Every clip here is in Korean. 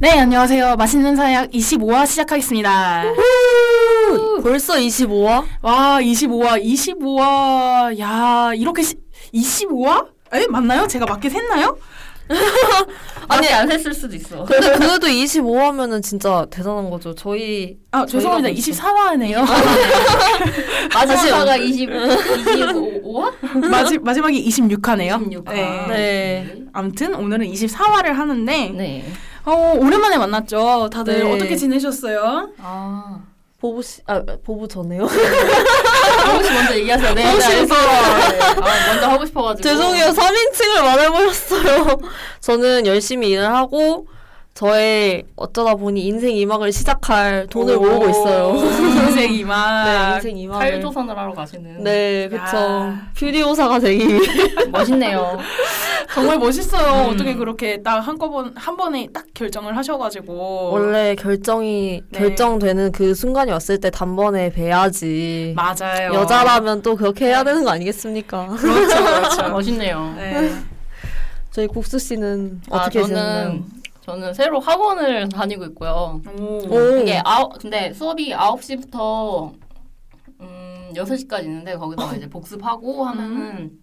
네, 안녕하세요. 맛있는 사약 25화 시작하겠습니다. 벌써 25화? 와, 25화, 25화. 야, 이렇게 시, 25화? 에? 맞나요? 제가 맞게 셌나요? 아니 안 셌을 수도 있어. 근데 그래도 25화면은 진짜 대단한 거죠. 저희 아, 죄송합니다. 벌써. 24화네요. 마지막가 20 25화? 마지, 마지막이 26화네요. 26화. 네. 네. 아무튼 오늘은 24화를 하는데 네. 어, 오랜만에 만났죠. 다들 네. 어떻게 지내셨어요? 아. 보부 씨, 아 보부 전에요. 하고 싶 먼저 얘기하세요. 네. 하고 네, 싶어. 알겠어요. 아, 먼저 하고 싶어가지고. 죄송해요. 3인칭을 말해버렸어요. 저는 열심히 일을 하고 저의 어쩌다 보니 인생 2막을 시작할 돈을 오, 모으고 있어요. 인생 이만. 네, 인생 2막을. 탈조선을 하러 가시는. 네, 그쵸. 야. 퓨리오사가 되기 위해. 멋있네요. 정말 멋있어요. 음. 어떻게 그렇게 딱 한꺼번 한 번에 딱 결정을 하셔가지고 원래 결정이, 네. 결정되는 그 순간이 왔을 때 단번에 뵈야지. 맞아요. 여자라면 또 그렇게 해야 되는 거 아니겠습니까? 그렇죠, 그렇죠. 멋있네요. 네. 저희 국수 씨는 아, 어떻게 저는 지내나요? 저는 새로 학원을 다니고 있고요. 오. 오. 이게 아홉 근데 수업이 9시부터 음 6시까지 있는데 거기서 이제 복습하고 하면은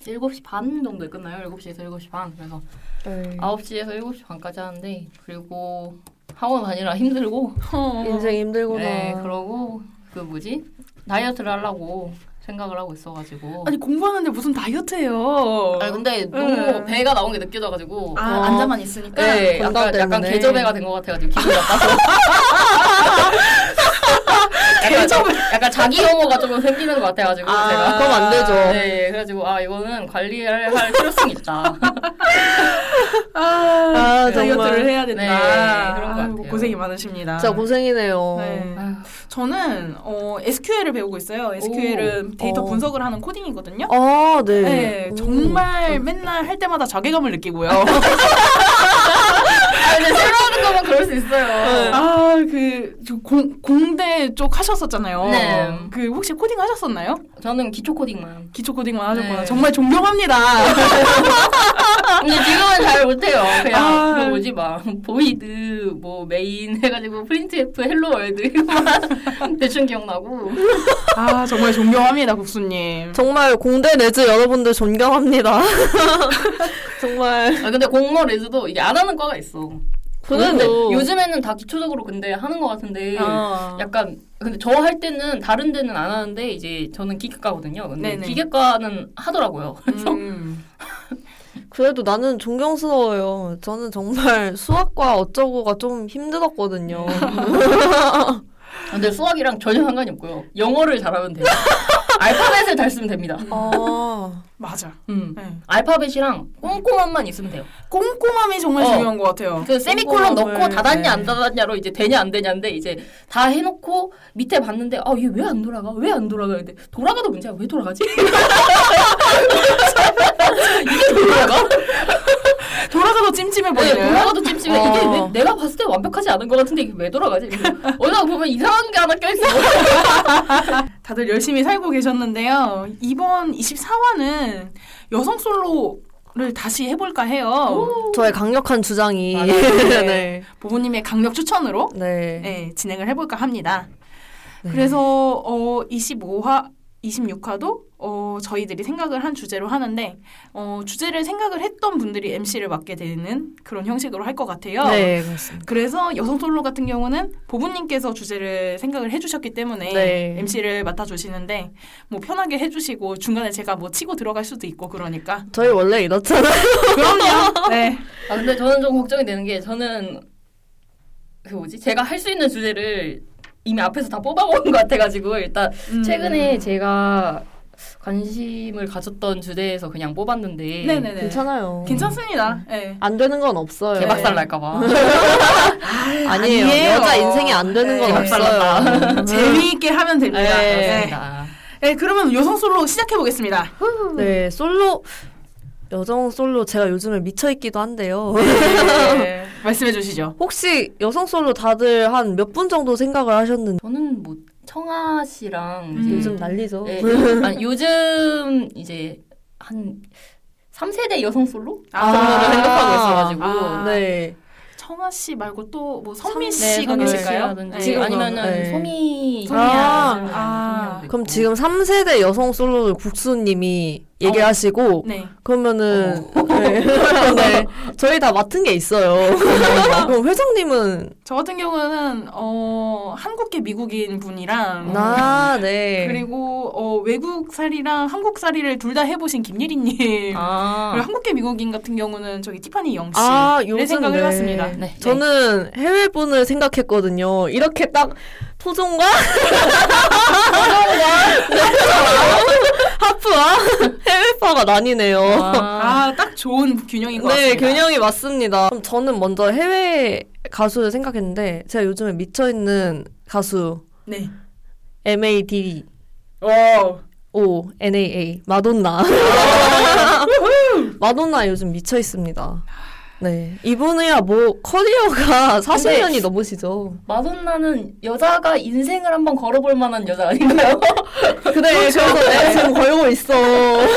7시 반 정도에 끝나요. 7시에서 7시 반. 그래서 네. 9시에서 7시 반까지 하는데 그리고 학원 다니라 힘들고 어. 인생 힘들구나. 네, 그러고 그 뭐지? 다이어트를 하려고 생각을 하고 있어가지고. 아니 공부하는데 무슨 다이어트예요? 아니, 근데 너무 응. 배가 나온 게 느껴져가지고. 아, 어. 앉아만 있으니까. 네, 약간, 약간 때문에. 개저배가 된 것 같아가지고 기분이 나빠서. 개저배. 약간, 약간 자기 혐오가 조금 생기는 것 같아가지고 아, 제가. 그럼 안 되죠. 네, 그래가지고 아 이거는 관리를 할 필요성이 있다. 아, 아, 다이어트를. 해야 된다. 네, 그런 것 아이고, 같아요. 고생이 많으십니다. 진짜 고생이네요. 네. 아휴, 저는 어, SQL을 배우고 있어요. SQL은 데이터 어. 분석을 하는 코딩이거든요. 아, 네. 네, 오. 정말 맨날 할 때마다 자괴감을 느끼고요. 아 근데 싫어하는 거면 그럴 수 있어요. 아, 그, 공, 공대 쪽 하셨었잖아요. 네. 그, 혹시 코딩 하셨었나요? 저는 기초 코딩만. 기초 코딩만 하셨구나. 네. 정말 존경합니다. 근데 지금은 잘 못해요. 그냥 아. 그 뭐지 막 void 뭐 메인 해가지고 printf hello world 이거만 대충 기억나고. 아, 정말 존경합니다, 국수님. 정말 공대 레즈 여러분들 존경합니다. 정말. 아 근데 공모 레즈도 이게 안 하는 과가 있어. 근데 그래도 요즘에는 다 기초적으로 근데 하는 것 같은데 어. 약간 근데 저 할 때는 다른 데는 안 하는데 이제 저는 기계과거든요. 근데 네네. 기계과는 하더라고요. 그래서 음. 그래도 나는 존경스러워요. 저는 정말 수학과 어쩌고가 좀 힘들었거든요. 근데 수학이랑 전혀 상관이 없고요. 영어를 잘하면 돼요. 알파벳을 잘 쓰면 됩니다. 아, 맞아. 음. 네. 알파벳이랑 꼼꼼함만 있으면 돼요. 꼼꼼함이 정말 어. 중요한 것 같아요. 그 세미콜론 넣고 닫았냐 네. 안 닫았냐로 이제 되냐 안 되냐인데 이제 다 해놓고 밑에 봤는데 아 얘 왜 안 돌아가 왜 안 돌아가 근데 돌아가도 문제야 왜 돌아가지 이게 돌아가 돌아가도 찜찜해 네, 보이네요. 돌아가도 찜찜해 어. 이게 왜, 내가 봤을 때 완벽하지 않은 것 같은데 이게 왜 돌아가지 어디다 보면 이상한 게 하나 껴있어 다들 열심히 살고 계셨는데요. 이번 24화는 여성 솔로 를 다시 해볼까 해요. 저의 강력한 주장이. 맞아요. 네. 부모님의 강력 추천으로 네. 네, 진행을 해볼까 합니다. 네. 그래서 어, 25화, 26화도 어, 저희들이 생각을 한 주제로 하는데 어, 주제를 생각을 했던 분들이 MC를 맡게 되는 그런 형식으로 할 것 같아요. 네, 그렇습니다. 그래서 여성 솔로 같은 경우는 보부님께서 주제를 생각을 해주셨기 때문에 네. MC를 맡아주시는데 뭐 편하게 해주시고 중간에 제가 뭐 치고 들어갈 수도 있고 그러니까 저희 원래 이렇잖아요. 그럼요. 네. 아 근데 저는 좀 걱정이 되는 게 저는 그 뭐지 제가 할 수 있는 주제를 이미 앞에서 다 뽑아먹은 것 같아가지고 일단 음. 최근에 제가 관심을 가졌던 주제에서 그냥 뽑았는데 네네네. 괜찮아요. 괜찮습니다. 네. 안 되는 건 없어요. 개박살 날까봐 아니에요. 아니에요. 여자 인생이 안 되는 건 네. 없어요. 재미있게 하면 됩니다. 네. 네. 그렇습니다. 네, 그러면 여성 솔로 시작해 보겠습니다. 네, 솔로 여성 솔로 제가 요즘에 미쳐 있기도 한데요. 네. 말씀해 주시죠. 혹시 여성 솔로 다들 한 몇 분 정도 생각을 하셨는지 저는 뭐 청아 씨랑 음. 요즘 난리죠. 예, 요- 아니, 요즘 이제 한 3세대 여성 솔로 아. 정도를 생각하고 있어가지고 아. 네. 청아 씨 말고 또 뭐 선미 선- 네, 씨가 선미 계실까요? 네. 지금 아니면은 네. 소미 소미야. 아. 아. 그럼 지금 3세대 여성 솔로를 국수님이 얘기하시고 네. 그러면은 네. 네. 저희 다 맡은 게 있어요. 그럼 회장님은 저 같은 경우는 어 한국계 미국인 분이랑 아, 네. 그리고 어 외국 살이랑 한국 살이를 둘 다 해보신 김예리님 아. 그리고 한국계 미국인 같은 경우는 저기 티파니 영씨를 아, 요즘 생각을 네. 해봤습니다. 네. 저는 해외 분을 생각했거든요. 이렇게 딱 토종과 하프와 해외파가 나뉘네요. 아. 아 딱 좋은 균형인 것 네, 같습니다. 균형이 맞습니다. 그럼 저는 먼저 해외 가수를 생각했는데 제가 요즘에 미쳐 있는 가수 네. M A D 오. O N A A 마돈나. 마돈나 요즘 미쳐 있습니다. 네, 이분이야 뭐 커리어가 40년이 넘으시죠. 마돈나는 여자가 인생을 한번 걸어볼 만한 여자 아닌가요? 그래, 그래서 내가 지금 걸고 있어.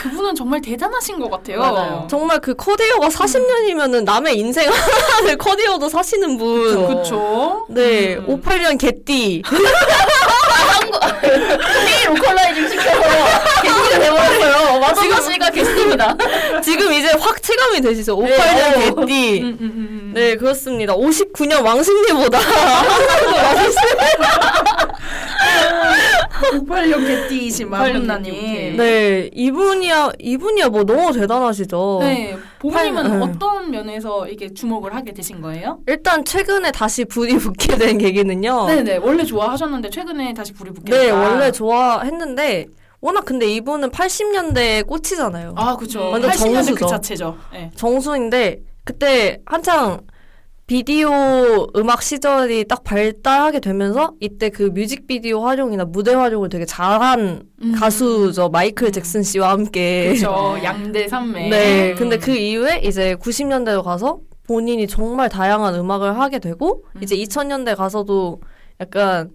그분은 정말 대단하신 것 같아요. 맞아요. 정말 그 커리어가 40년이면은 남의 인생 하나를 커리어로 사시는 분. 그쵸. 네, 음. 58년 개띠. 이 localizing 시켜서 게스트가 돼버렸어요. 마돈나 씨가 게스트입니다. 지금 이제 확 체감이 되시죠? 58년 네. 개띠. 음, 음, 음, 음. 네, 그렇습니다. 59년 왕십리보다 98년 개띠이신 58년 마돈나님. 개띠, 네, 이분이야, 이분이야 뭐 너무 대단하시죠. 네. 보부님은 팔- 네. 어떤 면에서 이게 주목을 하게 되신 거예요? 일단 최근에 다시 불이 붙게 된 계기는요. 네 네. 원래 좋아하셨는데 최근에 다시 불이 붙게 네, 됐다. 원래 좋아했는데 워낙 근데 이분은 80년대에 꽂히잖아요. 아, 그쵸. 완전 80년대 그 정수죠. 자체죠. 네. 정수인데 그때 한창 비디오 음악 시절이 딱 발달하게 되면서 이때 그 뮤직비디오 활용이나 무대 활용을 되게 잘한 음. 가수죠. 마이클 음. 잭슨 씨와 함께. 그쵸. 양대 산매. 네. 음. 근데 그 이후에 이제 90년대로 가서 본인이 정말 다양한 음악을 하게 되고 음. 이제 2000년대 가서도 약간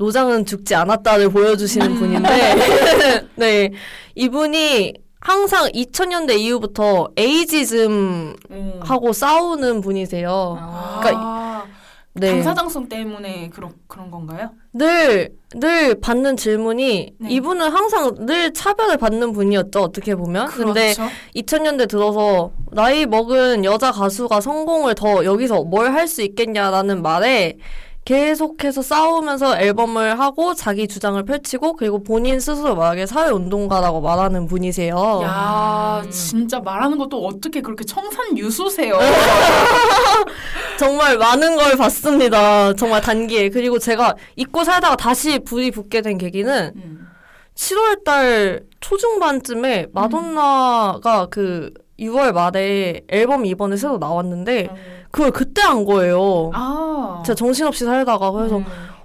노장은 죽지 않았다를 보여주시는 음. 분인데 네 이분이 항상 2000년대 이후부터 에이지즘하고 음. 싸우는 분이세요. 아. 그러니까 네. 당사장성 때문에 그런 그런 건가요? 늘, 늘 받는 질문이 네. 이분은 항상 늘 차별을 받는 분이었죠, 어떻게 보면. 근데 그렇죠. 2000년대 들어서 나이 먹은 여자 가수가 성공을 더 여기서 뭘 할 수 있겠냐라는 말에 계속해서 싸우면서 앨범을 하고 자기 주장을 펼치고 그리고 본인 스스로 말하기에 사회운동가라고 말하는 분이세요. 야, 음. 진짜 말하는 것도 어떻게 그렇게 청산 유수세요. 정말 많은 걸 봤습니다. 정말 단기에. 그리고 제가 잊고 살다가 다시 불이 붙게 된 계기는 음. 7월 달 초중반쯤에 마돈나가 그 6월 말에 앨범이 이번에 새로 나왔는데 그걸 그때 한 거예요. 아. 제가 정신없이 살다가 그래서 음.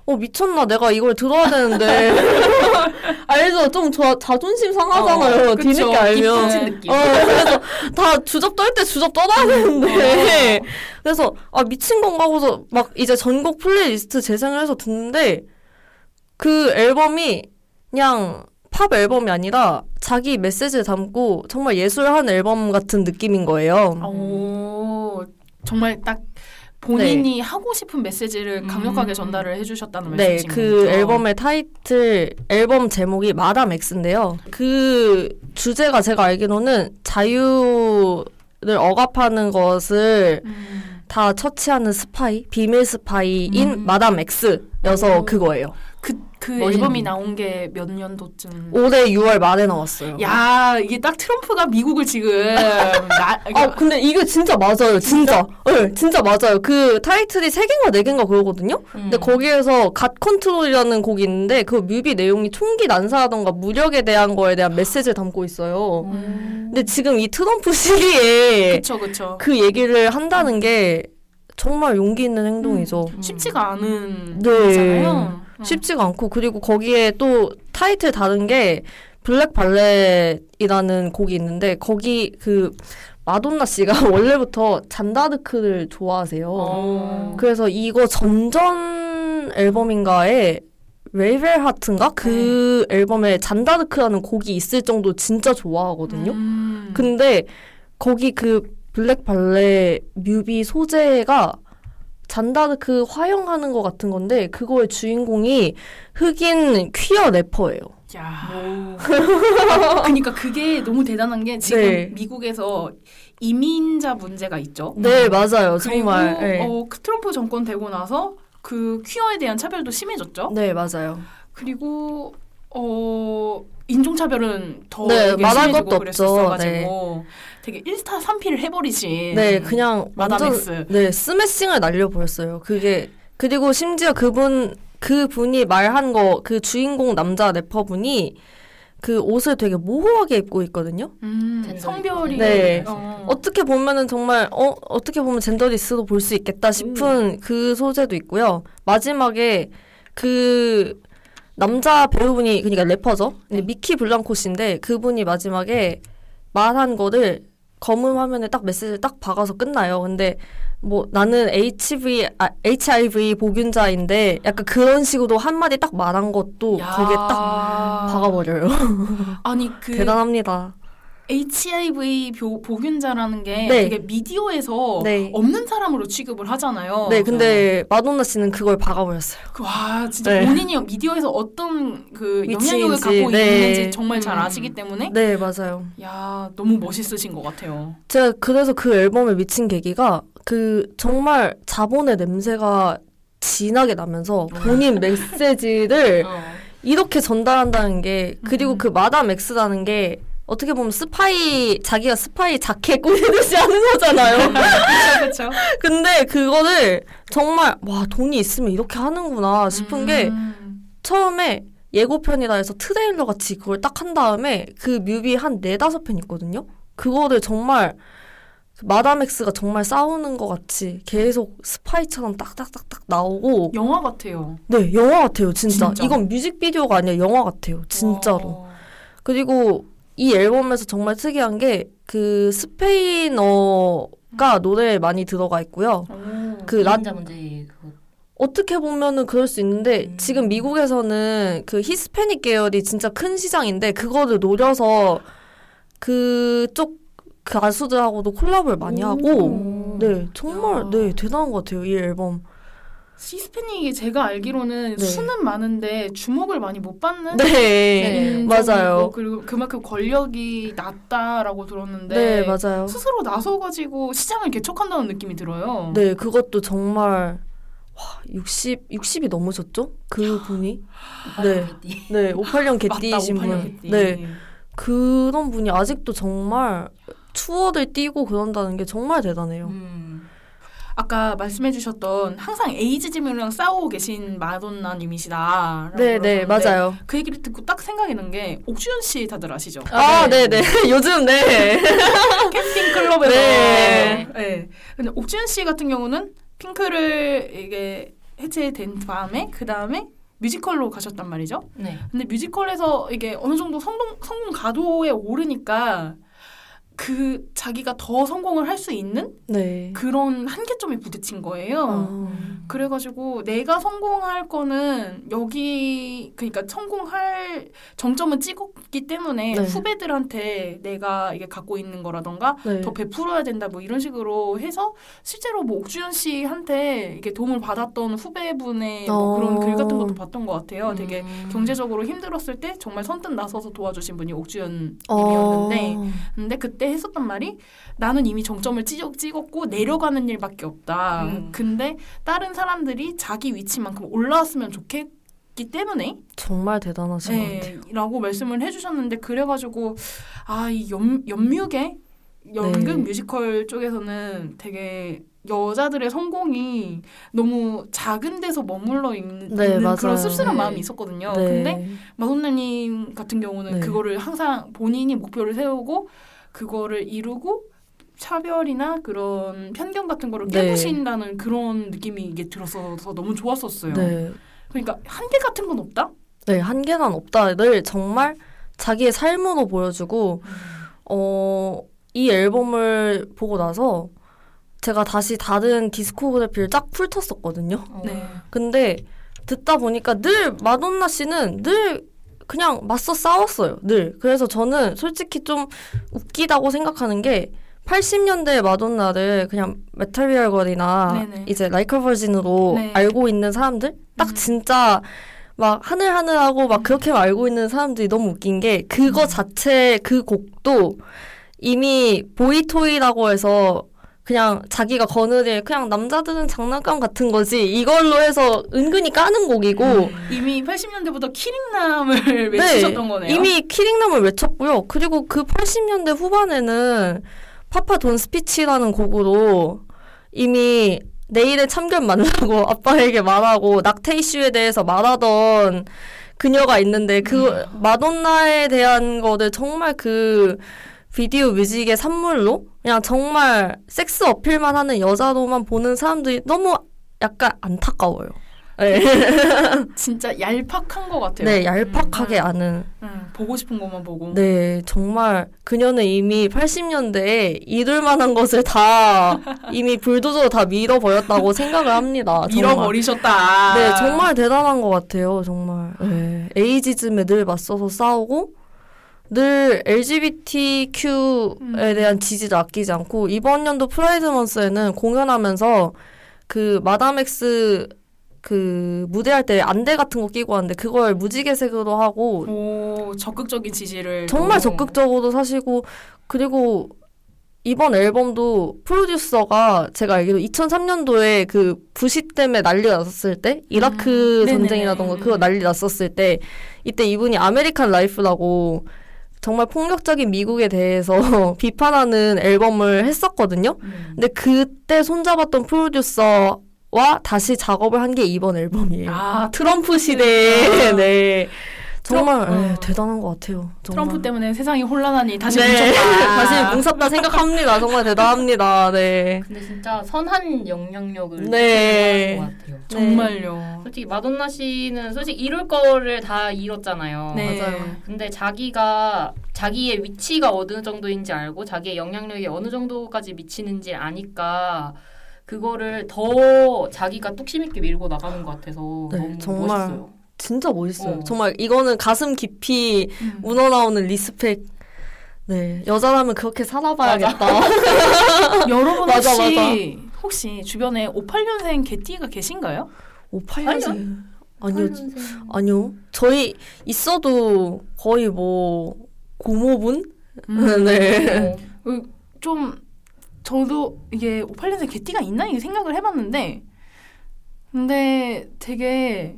어 미쳤나 내가 이걸 들어야 되는데 알죠 좀 저, 자존심 상하잖아요 어, 뒤늦게. 알면. 어 그래서 다 주접 떨 때 주접 떨어야 되는데 그래서 아 미친 건가 하고서 막 이제 전곡 플레이리스트 재생을 해서 듣는데 그 앨범이 그냥 팝 앨범이 아니라 자기 메시지를 담고 정말 예술한 앨범 같은 느낌인 거예요. 오, 정말 딱 본인이 하고 싶은 메시지를 강력하게 음. 전달을 해주셨다는 네, 말씀이신 그 거죠? 앨범의 타이틀, 앨범 제목이 Madame X인데요. 그 주제가 제가 알기로는 자유를 억압하는 것을 음. 다 처치하는 스파이, 비밀 스파이인 음. Madame X여서 오. 그거예요. 그, 그 멋있네. 앨범이 나온 게 몇 년도쯤? 올해 6월 말에 나왔어요. 야, 이게 딱 트럼프가 미국을 지금 나, 아, 근데 이게 진짜 맞아요. 진짜. 네, 진짜 맞아요. 그 타이틀이 3개인가 4개인가 그러거든요? 근데 음. 거기에서 갓 컨트롤이라는 곡이 있는데 그 뮤비 내용이 총기 난사하던가 무력에 대한 거에 대한 메시지를 담고 있어요. 음. 근데 지금 이 트럼프 시기에 그쵸, 그쵸. 그 얘기를 한다는 게 정말 용기 있는 행동이죠. 음. 쉽지가 않은 네. 일이잖아요. 어. 쉽지가 않고 그리고 거기에 또 타이틀 다른 게 Black Ballet이라는 곡이 있는데 거기 그 마돈나 씨가 원래부터 잔다르크를 좋아하세요. 어. 그래서 이거 전전 앨범인가에 Rebel Heart인가 그 앨범에 잔다르크라는 곡이 있을 정도 진짜 좋아하거든요. 음. 근데 거기 그 블랙 발레 뮤비 소재가 잔다르크 화형하는 것 같은 건데 그거의 주인공이 흑인 퀴어 래퍼예요. 야. 오. 그러니까 그게 너무 대단한 게 지금 네. 미국에서 이민자 문제가 있죠. 네 맞아요 음. 그리고 정말. 네. 어, 그 트럼프 정권 되고 나서 그 퀴어에 대한 차별도 심해졌죠. 네 맞아요. 그리고 어 인종차별은 더 네, 말할 것도 없죠. 그랬었어가지고 되게 일타 삼피를 해버리신 네 그냥 엑스. 네 스매싱을 날려버렸어요. 그게 그리고 심지어 그분 그 분이 말한 거 그 주인공 남자 래퍼 분이 그 옷을 되게 모호하게 입고 있거든요. 음, 성별이 네. 어. 어떻게 보면은 정말 어 어떻게 보면 genderless도 볼 수 있겠다 싶은 그 소재도 있고요. 마지막에 그 남자 배우분이 그러니까 래퍼죠. 근데 미키 블랑코 씨인데 그분이 마지막에 말한 거를 검은 화면에 딱 메시지를 딱 박아서 끝나요. 근데 뭐 나는 HIV 아, HIV 복균자인데 약간 그런 식으로 한 마디 딱 말한 것도 야. 거기에 딱 박아버려요. 아니 그 대단합니다. HIV 보, 복균자라는 게 네. 되게 미디어에서 네. 없는 사람으로 취급을 하잖아요. 네, 근데 마돈나 씨는 그걸 박아버렸어요. 그, 와 진짜 네. 본인이 미디어에서 어떤 그 영향력을 위치인지, 갖고 네. 있는지 정말 잘 음. 아시기 때문에 네, 맞아요. 야 너무 멋있으신 것 같아요. 제가 그래서 그 앨범에 미친 계기가 그 정말 자본의 냄새가 진하게 나면서 본인 메시지를 어. 이렇게 전달한다는 게 그리고 음. 그 마담 X라는 게 어떻게 보면 스파이 자기가 스파이 자켓 꾸미듯이 하는 거잖아요. 그렇죠. 근데 그거를 정말 와 돈이 있으면 이렇게 하는구나 싶은 게 음. 처음에 예고편이라 해서 트레일러 같이 그걸 딱 한 다음에 그 뮤비 한 네다섯 편 있거든요. 그거를 정말 그 마담 엑스가 정말 싸우는 것 같이 계속 스파이처럼 딱딱딱딱 나오고 영화 같아요. 네 영화 같아요 진짜. 진짜. 이건 뮤직비디오가 아니라 영화 같아요 진짜로. 어. 그리고 이 앨범에서 정말 특이한 게 그 스페인어가 노래에 많이 들어가 있고요. 오. 그 라, 문제 그거. 어떻게 보면은 그럴 수 있는데 음. 지금 미국에서는 그 히스패닉 계열이 진짜 큰 시장인데 그거를 노려서 그쪽 가수들하고도 콜라보를 많이 하고 오. 네 정말 야. 네 대단한 것 같아요 이 앨범 히스패닉이 제가 알기로는 네. 수는 많은데 주목을 많이 못 받는 네, 인종이고 맞아요 그리고 그만큼 권력이 낮다라고 들었는데 네 맞아요 스스로 나서가지고 시장을 개척한다는 느낌이 들어요. 네 그것도 정말 와 60, 60이 넘으셨죠? 그 분이 네. 네. 네 58년 맞다, 개띠이신 58년 분 개띠. 네. 그런 분이 아직도 정말 투어를 뛰고 그런다는 게 정말 대단해요 음. 아까 말씀해주셨던 항상 에이즈즘이랑 싸우고 계신 마돈나님이시다. 네 네 맞아요 그 얘기를 듣고 딱 생각이 난 게 옥주현 씨 다들 아시죠? 아, 네 네. 요즘, 네. 캠핑 클럽에서. 네. 네. 근데 옥주현 씨 같은 경우는 핑크를 이게 해체된 다음에 그 다음에 뮤지컬로 가셨단 말이죠. 네. 근데 뮤지컬에서 이게 어느 정도 성공 성공 가도에 오르니까 그 자기가 더 성공을 할 수 있는 네. 그런 한계점에 부딪힌 거예요. 어. 그래가지고 내가 성공할 거는 여기 그러니까 성공할 정점은 찍었기 때문에 네. 후배들한테 내가 이게 갖고 있는 거라던가 네. 더 베풀어야 된다 뭐 이런 식으로 해서 실제로 뭐 옥주현 씨한테 이게 도움을 받았던 후배분의 뭐 어. 그런 글 같은 것도 봤던 것 같아요. 되게 음. 경제적으로 힘들었을 때 정말 선뜻 나서서 도와주신 분이 옥주현 님이었는데 어. 근데 그때 했었던 말이 나는 이미 정점을 찍, 찍었고 내려가는 일밖에 없다. 음. 근데 다른 사람들이 자기 위치만큼 올라왔으면 좋겠 기 때문에 정말 대단하신 것 같아요. 네, 라고 말씀을 해주셨는데 그래가지고 아이 연뮤계 연극 네. 뮤지컬 쪽에서는 되게 여자들의 성공이 너무 작은 데서 머물러 있는, 네. 그런 씁쓸한 네. 마음이 있었거든요. 네. 근데 마돈나님 같은 경우는 네. 그거를 항상 본인이 목표를 세우고 그거를 이루고 차별이나 그런 편견 같은 거를 네. 깨부신다는 그런 느낌이 이게 들어서 너무 좋았었어요. 네. 그러니까 한계 같은 건 없다? 네, 한계는 없다를 정말 자기의 삶으로 보여주고, 어, 이 앨범을 보고 나서 제가 다시 다른 디스코그래피를 쫙 훑었었거든요. 어. 네. 근데 듣다 보니까 늘 마돈나 씨는 늘 그냥 맞서 싸웠어요. 늘. 그래서 저는 솔직히 좀 웃기다고 생각하는 게 80년대 마돈나를 그냥 Material Girl이나. 이제 Like a Virgin으로 네. 알고 있는 사람들 딱 음. 진짜 막 하늘하늘하고 막 그렇게만 알고 있는 사람들이 너무 웃긴 게 그거 음. 자체 그 곡도 이미 Boy Toy라고 해서 그냥 자기가 거느릴 그냥 남자들은 장난감 같은 거지. 이걸로 해서 은근히 까는 곡이고. 이미 80년대부터 키링남을 외치셨던 거네요. 이미 키링남을 외쳤고요. 그리고 그 80년대 후반에는 Papa Don't Preach라는 곡으로 이미 내일의 참견 만나고 아빠에게 말하고 낙태 이슈에 대해서 말하던 그녀가 있는데 그 마돈나에 대한 거를 정말 그 비디오 뮤직의 산물로 그냥 정말 섹스 어필만 하는 여자로만 보는 사람들이 너무 약간 안타까워요. 네, 진짜 얄팍한 것 같아요. 네 얄팍하게 음. 아는. 음, 보고 싶은 것만 보고. 네, 정말 그녀는 이미 80년대에 이룰 만한 것을 다 이미 불도저로 다 밀어버렸다고 생각을 합니다. 밀어버리셨다. 네, 정말 대단한 것 같아요. 정말. 네, 에이지즘에 늘 맞서서 싸우고 늘 LGBTQ에 음. 대한 지지를 아끼지 않고 이번 연도 Pride Month에는 공연하면서 그 마담엑스 그 무대할 때 안대 같은 거 끼고 왔는데 그걸 무지개색으로 하고 오, 적극적인 지지를. 정말 또- 적극적으로 사시고 그리고 이번 앨범도 프로듀서가 제가 알기로 2003년도에 그 부시 때문에 난리가 났었을 때 이라크 음. 전쟁이라던가 그거 난리 났었을 때 이때 이분이 American Life라고 정말 폭력적인 미국에 대해서 비판하는 앨범을 했었거든요. 음. 근데 그때 손잡았던 프로듀서 와 다시 작업을 한 게 이번 앨범이에요. 아, 트럼프 시대에 아. 네. 정말 트럼- 예, 어. 대단한 것 같아요. 정말. 트럼프 때문에 세상이 혼란하니 다시 네. 뭉쳤다. 다시 뭉쳤다 생각합니다. 정말 대단합니다. 네. 근데 진짜 선한 영향력을 네. 하는 것 같아요. 정말요. 솔직히 마돈나 씨는 솔직히 이룰 거를 다 이뤘잖아요. 네. 맞아요. 근데 자기가 자기의 위치가 어느 정도인지 알고 자기의 영향력이 어느 정도까지 미치는지 아니까 그거를 더 자기가 뚝심 있게 밀고 나가는 것 같아서 네, 너무 정말 멋있어요. 진짜 멋있어요. 어. 정말 이거는 가슴 깊이 음. 우러나오는 respect. 네. 여자라면 그렇게 살아봐야겠다. 여러분 맞아, 혹시 혹시 주변에 58년생 개띠가 계신가요? 58년생. 아니요. 아니요. 저희 있어도 거의 뭐 고모분? 음. 네. 어, 좀 저도 이게 58년생 개띠가 있나 이게 생각을 해봤는데 근데 되게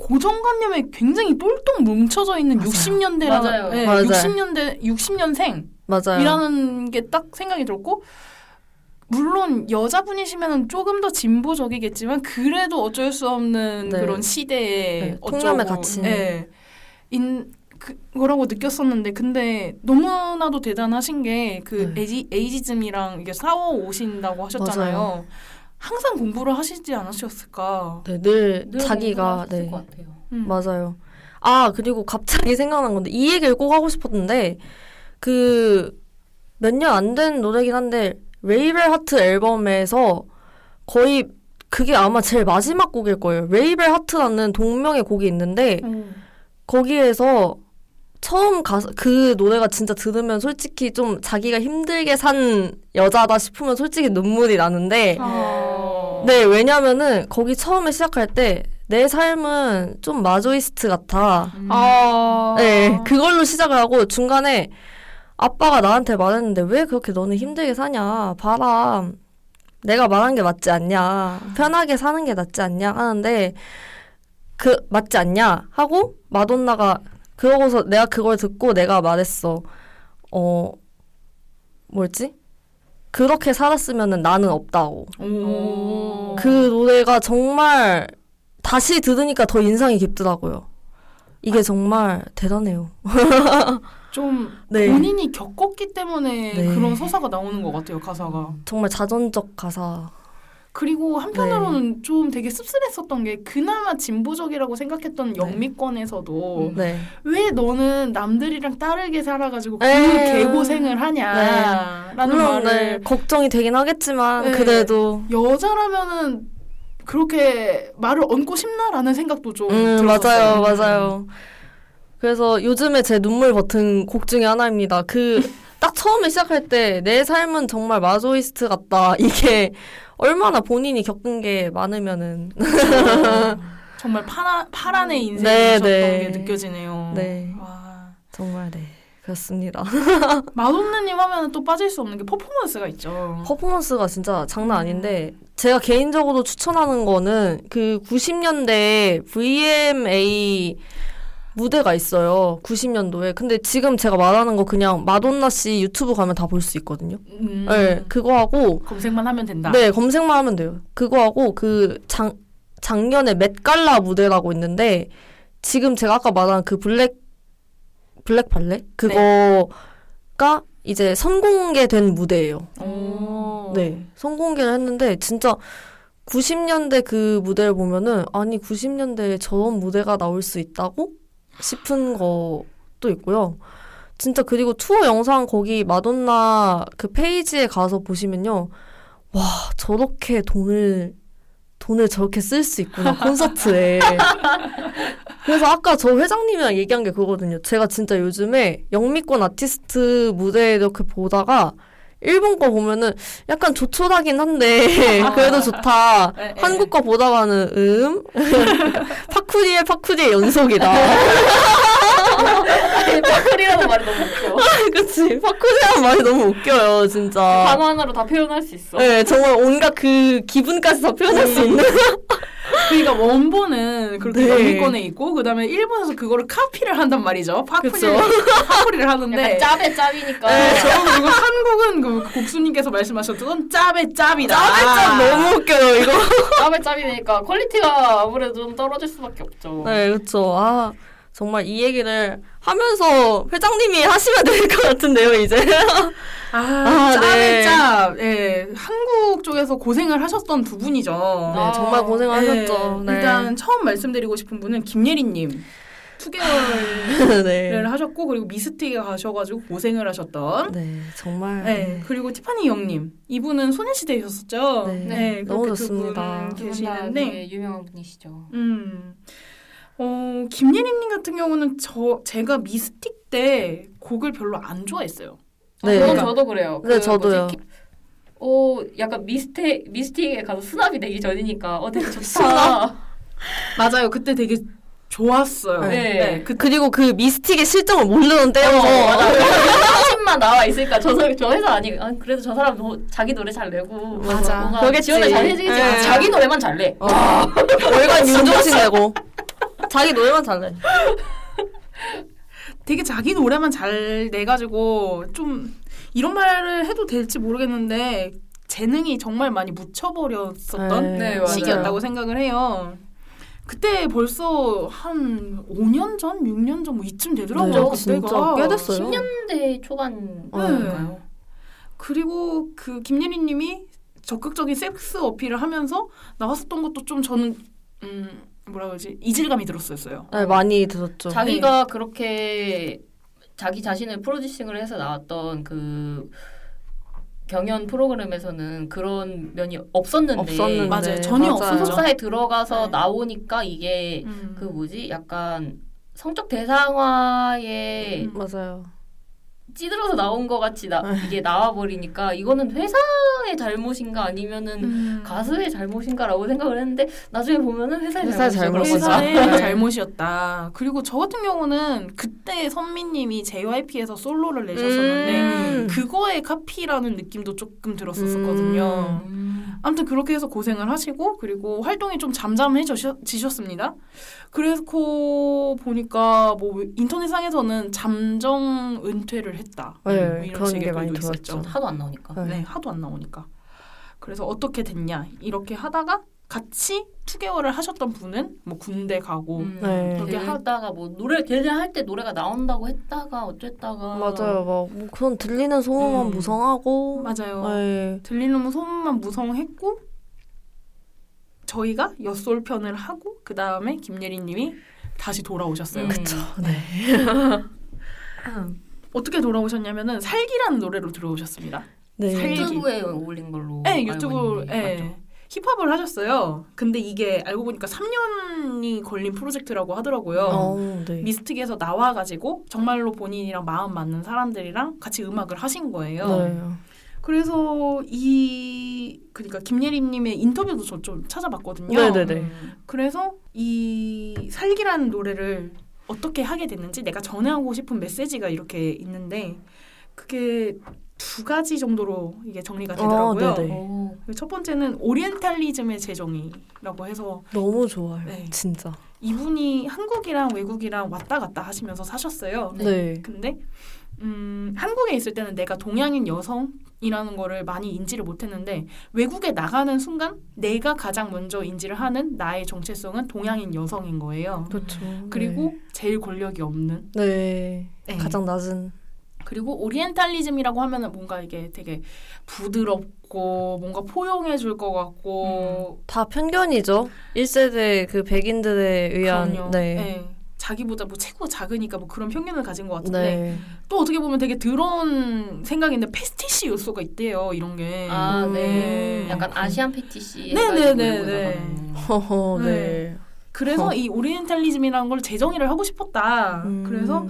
고정관념에 굉장히 똘똘 뭉쳐져 있는 맞아요. 60년대라 맞아요. 네, 맞아요. 60년대 60년생 맞아요. 이라는 게 딱 생각이 들었고 물론 여자분이시면 조금 더 진보적이겠지만 그래도 어쩔 수 없는 네. 그런 시대에 네, 어쩌고 통념의 가치. 예. 인 그 거라고 느꼈었는데 근데 너무나도 대단하신 게그 네. 에이지, 에이지즘이랑 이게 싸워 오신다고 하셨잖아요. 맞아요. 항상 공부를 하시지 않으셨을까? 네, 늘, 늘 자기가 네. 했을 것 같아요. 음. 맞아요. 아, 그리고 갑자기 생각난 건데, 이 얘기를 꼭 하고 싶었는데, 그, 몇 년 안 된 노래긴 한데, Rebel Heart 앨범에서 거의, 그게 아마 제일 마지막 곡일 거예요. Rebel Heart라는 동명의 곡이 있는데, 음. 거기에서 처음 가서, 그 노래가 진짜 들으면 솔직히 좀 자기가 힘들게 산 여자다 싶으면 솔직히 눈물이 나는데, 아. 네, 왜냐면은 거기 처음에 시작할 때, 내 삶은 좀 마조히스트 같아. 음. 아. 네, 그걸로 시작을 하고 중간에 아빠가 나한테 말했는데 왜 그렇게 너는 힘들게 사냐. 봐라. 내가 말한 게 맞지 않냐. 편하게 사는 게 낫지 않냐 하는데 그 맞지 않냐 하고 마돈나가 그러고서 내가 그걸 듣고 내가 말했어. 어 뭐였지? 그렇게 살았으면 나는 없다고. 오. 그 노래가 정말 다시 들으니까 더 인상이 깊더라고요. 이게 정말 대단해요. 좀 네. 본인이 겪었기 때문에 네. 그런 서사가 나오는 것 같아요 가사가. 정말 자전적 가사. 그리고 한편으로는 네. 좀 되게 씁쓸했었던 게 그나마 진보적이라고 생각했던 영미권에서도 네. 왜 너는 남들이랑 다르게 살아가지고 그 에이. 개고생을 하냐라는 네. 물론 말을 네, 걱정이 되긴 하겠지만 네. 그래도 여자라면은 그렇게 말을 얹고 싶나라는 생각도 좀음 맞아요 들었었어요. 음. 맞아요. 그래서 요즘에 제 눈물 버튼 곡 중에 하나입니다. 그 딱 처음에 시작할 때 내 삶은 정말 마조이스트 같다. 이게 얼마나 본인이 겪은 게 많으면은 정말 파라, 파란의 네, 인생이셨던 네. 게 느껴지네요. 네. 와. 정말 네 그렇습니다. 마돈나님 하면 또 빠질 수 없는 게 퍼포먼스가 있죠. 퍼포먼스가 진짜 장난 아닌데 제가 개인적으로 추천하는 거는 그 90년대 VMA 무대가 있어요. 90년도에. 근데 지금 제가 말하는 거 그냥 마돈나 씨 유튜브 가면 다 볼 수 있거든요. 음, 네, 그거 하고 검색만 하면 된다. 네, 검색만 하면 돼요. 그거 하고 그 장, 작년에 맷갈라 무대라고 있는데 지금 제가 아까 말한 그 블랙 블랙 발레 그거가 이제 선공개된 무대예요. 오. 네, 선공개를 했는데 진짜 90년대 그 무대를 보면은 아니 90년대에 저런 무대가 나올 수 있다고 싶은 것도 있고요. 진짜 그리고 투어 영상 거기 마돈나 그 페이지에 가서 보시면요. 와, 저렇게 돈을 돈을 저렇게 쓸 수 있구나 콘서트에. 그래서 아까 저 회장님이랑 얘기한 게 그거거든요. 제가 진짜 요즘에 영미권 아티스트 무대 이렇게 보다가 일본 거 보면은 약간 조촐하긴 한데 그래도 좋다. 에, 에. 한국 거 보다가는 음 파쿠리의 파쿠리의 연속이다. 파클이라는 말이 너무 웃겨. 그치 파쿠리라는 말이 너무 웃겨요 진짜. 단어 하나로 다 표현할 수 있어. 네 정말 온갖 그 기분까지 다 표현할 수 있는. 그러니까 원본은 그렇게 네. 영미권에 있고 그다음에 일본에서 그거를 카피를 한단 말이죠. 파쿠리를 하는데 짭에 짭이니까. 네, 저는 그리고 한국은 그 국수님께서 말씀하셨던 짭의 짭이다. 짜 너무 웃겨요 이거. 짭에 짭이니까 quality가 아무래도 좀 떨어질 수밖에 없죠. 네 그렇죠. 아 정말 이 얘기를 하면서 회장님이 하시면 될 것 같은데요 이제. 아, 아, 네. 짭. 예, 한국 쪽에서 고생을 하셨던 두 분이죠. 네 아, 정말 고생하셨죠. 네, 네. 일단 처음 말씀드리고 싶은 분은 김예리님. 2개월을 네. 하셨고 그리고 미스틱에 가셔가지고 고생을 하셨던 네 정말. 네. 그리고 티파니 영님 이분은 소녀시대였었죠. 네. 너무 그렇게 두 좋습니다. 계시는데 되게 유명한 분이시죠. 음. 어, 김예림님 같은 경우는 저 제가 미스틱 때 곡을 별로 안 좋아했어요. 네. 그건 그러니까- 저도 그래요. 네, 그 저도요. 뭐지? 어, 약간 미스테 미스틱에 가서 수납이 되기 전이니까 어 되게 좋다. 맞아요. 그때 되게 좋았어요. 네. 그, 그리고 그 미스틱의 실정을 모르는 때여서 어, 맞아. 사진만 나와 있으니까 저, 사- 저 회사 아니 아, 그래도 저 사람 너, 자기 노래 잘 내고 맞아. 그러겠지. 지원을 잘 해주겠지. 네. 자기 노래만 잘 내. 월간 윤종신 내고 자기 노래만 잘내. 되게 자기 노래만 잘 내가지고 좀 이런 말을 해도 될지 모르겠는데 재능이 정말 많이 묻혀버렸었던 네, 맞아요. 시기였다고 생각을 해요. 그때 벌써 한 5년 전, 6년 전 뭐 이쯤 되더라고요. 네, 그때가. 진짜 꽤 됐어요. 10년대 초반인가요? 네. 그리고 그 김예리님이 적극적인 섹스 어필을 하면서 나왔었던 것도 좀 저는 음 뭐라 그러지 이질감이 들었었어요. 네, 많이 들었죠. 자기가 그렇게 자기 자신을 프로듀싱을 해서 나왔던 그 경연 프로그램에서는 그런 면이 없었는데 없었는데 맞아요. 전혀. 없었죠. 소속사에 들어가서 네. 나오니까 이게 음. 그 뭐지 약간 성적 대상화에 음. 맞아요. 찌들어서 나온 것 같이 나, 네. 이게 나와버리니까 이거는 회사의 잘못인가 아니면은 음. 가수의 잘못인가라고 생각을 했는데 나중에 보면은 회사의, 회사의 잘못이더라고요. 잘못이죠. 회사의 네. 잘못이었다. 그리고 저 같은 경우는 그때 선미님이 JYP에서 솔로를 내셨었는데 음. 그거의 카피라는 느낌도 조금 들었었거든요. 음. 아무튼 그렇게 해서 고생을 하시고 그리고 활동이 좀 잠잠해지셨습니다. 그래서 보니까 뭐 인터넷상에서는 잠정 은퇴를 했다. 네, 뭐 이런 그런 식의 게 많이 글도 있었죠. 들었죠. 하도 안 나오니까. 네. 네, 하도 안 나오니까. 그래서 어떻게 됐냐 이렇게 하다가 같이 2개월을 하셨던 분은 뭐 군대 가고 음. 네. 그렇게 하- 하다가 뭐 노래 걔네 할때 노래가 나온다고 했다가 어쨌다가 맞아요. 막뭐 그런 들리는 소문만 음. 무성하고. 맞아요. 네. 들리는 소문만 무성했고 저희가 엿솔 편을 하고 그 다음에 김예리님이 다시 돌아오셨어요. 음. 그쵸. 네. 어떻게 돌아오셨냐면은 살기라는 노래로 들어오셨습니다. 네. 살- 유튜브에 올린 걸로 네, 유튜브, 예. 맞죠? 힙합을 하셨어요. 근데 이게 알고 보니까 3년이 걸린 프로젝트라고 하더라고요. 어, 네. 미스틱에서 나와가지고 정말로 본인이랑 마음 맞는 사람들이랑 같이 음악을 하신 거예요. 네. 그래서 이 그러니까 김예림님의 인터뷰도 저 좀 찾아봤거든요. 네네네. 음. 그래서 이 살기라는 노래를 어떻게 하게 됐는지 내가 전하고 싶은 메시지가 이렇게 있는데 그게 두 가지 정도로 이게 정리가 되더라고요. 아, 네네. 오. 첫 번째는 오리엔탈리즘의 재정의라고 해서 너무 좋아요. 네. 진짜. 이분이 한국이랑 외국이랑 왔다 갔다 하시면서 사셨어요. 네. 근데 음, 한국에 있을 때는 내가 동양인 여성 이라는 거를 많이 인지를 못했는데 외국에 나가는 순간 내가 가장 먼저 인지를 하는 나의 정체성은 동양인 여성인 거예요. 그렇죠. 그리고 제일 권력이 없는 네. 네. 가장 낮은. 그리고 오리엔탈리즘이라고 하면은 뭔가 이게 되게 부드럽고 뭔가 포용해 줄 것 같고 다 편견이죠. 1세대 그 백인들에 의한 그럼요. 네. 네. 자기보다 뭐 체구가 작으니까 뭐 그런 편견을 가진 것 같은데 네. 또 어떻게 보면 되게 더러운 생각인데 페스티시 요소가 있대요 이런 게 아, 네. 음. 약간 Asian fetish 네, 해가지고 네, 네, 거 네. 허허, 네. 네. 그래서 어. 이 오리엔탈리즘이라는 걸 재정의를 하고 싶었다 음. 그래서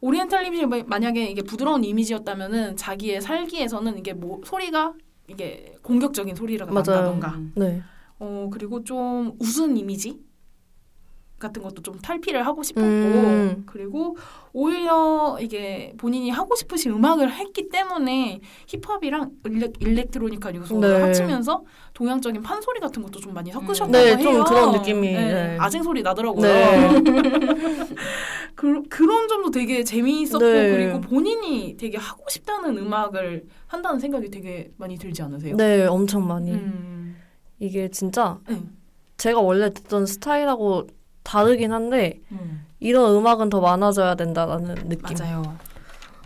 오리엔탈리즘이 만약에 이게 부드러운 이미지였다면은 자기의 살기에서는 이게 뭐 소리가 이게 공격적인 소리가 맞아요. 난다던가 음. 네. 어 그리고 좀 웃은 이미지 같은 것도 좀 탈피를 하고 싶었고 음. 그리고 오히려 이게 본인이 하고 싶으신 음악을 했기 때문에 힙합이랑 일렉, 일렉트로니카 요소를 네. 합치면서 동양적인 판소리 같은 것도 좀 많이 섞으셨다고 네, 해요. 좀 그런 느낌이, 네. 아쟁 소리 나더라고요. 네. 그, 그런 점도 되게 재미있었고 네. 그리고 본인이 되게 하고 싶다는 음악을 한다는 생각이 되게 많이 들지 않으세요? 네, 엄청 많이. 음. 이게 진짜 네. 제가 원래 듣던 스타일하고 다르긴 한데 음. 이런 음악은 더 많아져야 된다라는 느낌. 맞아요.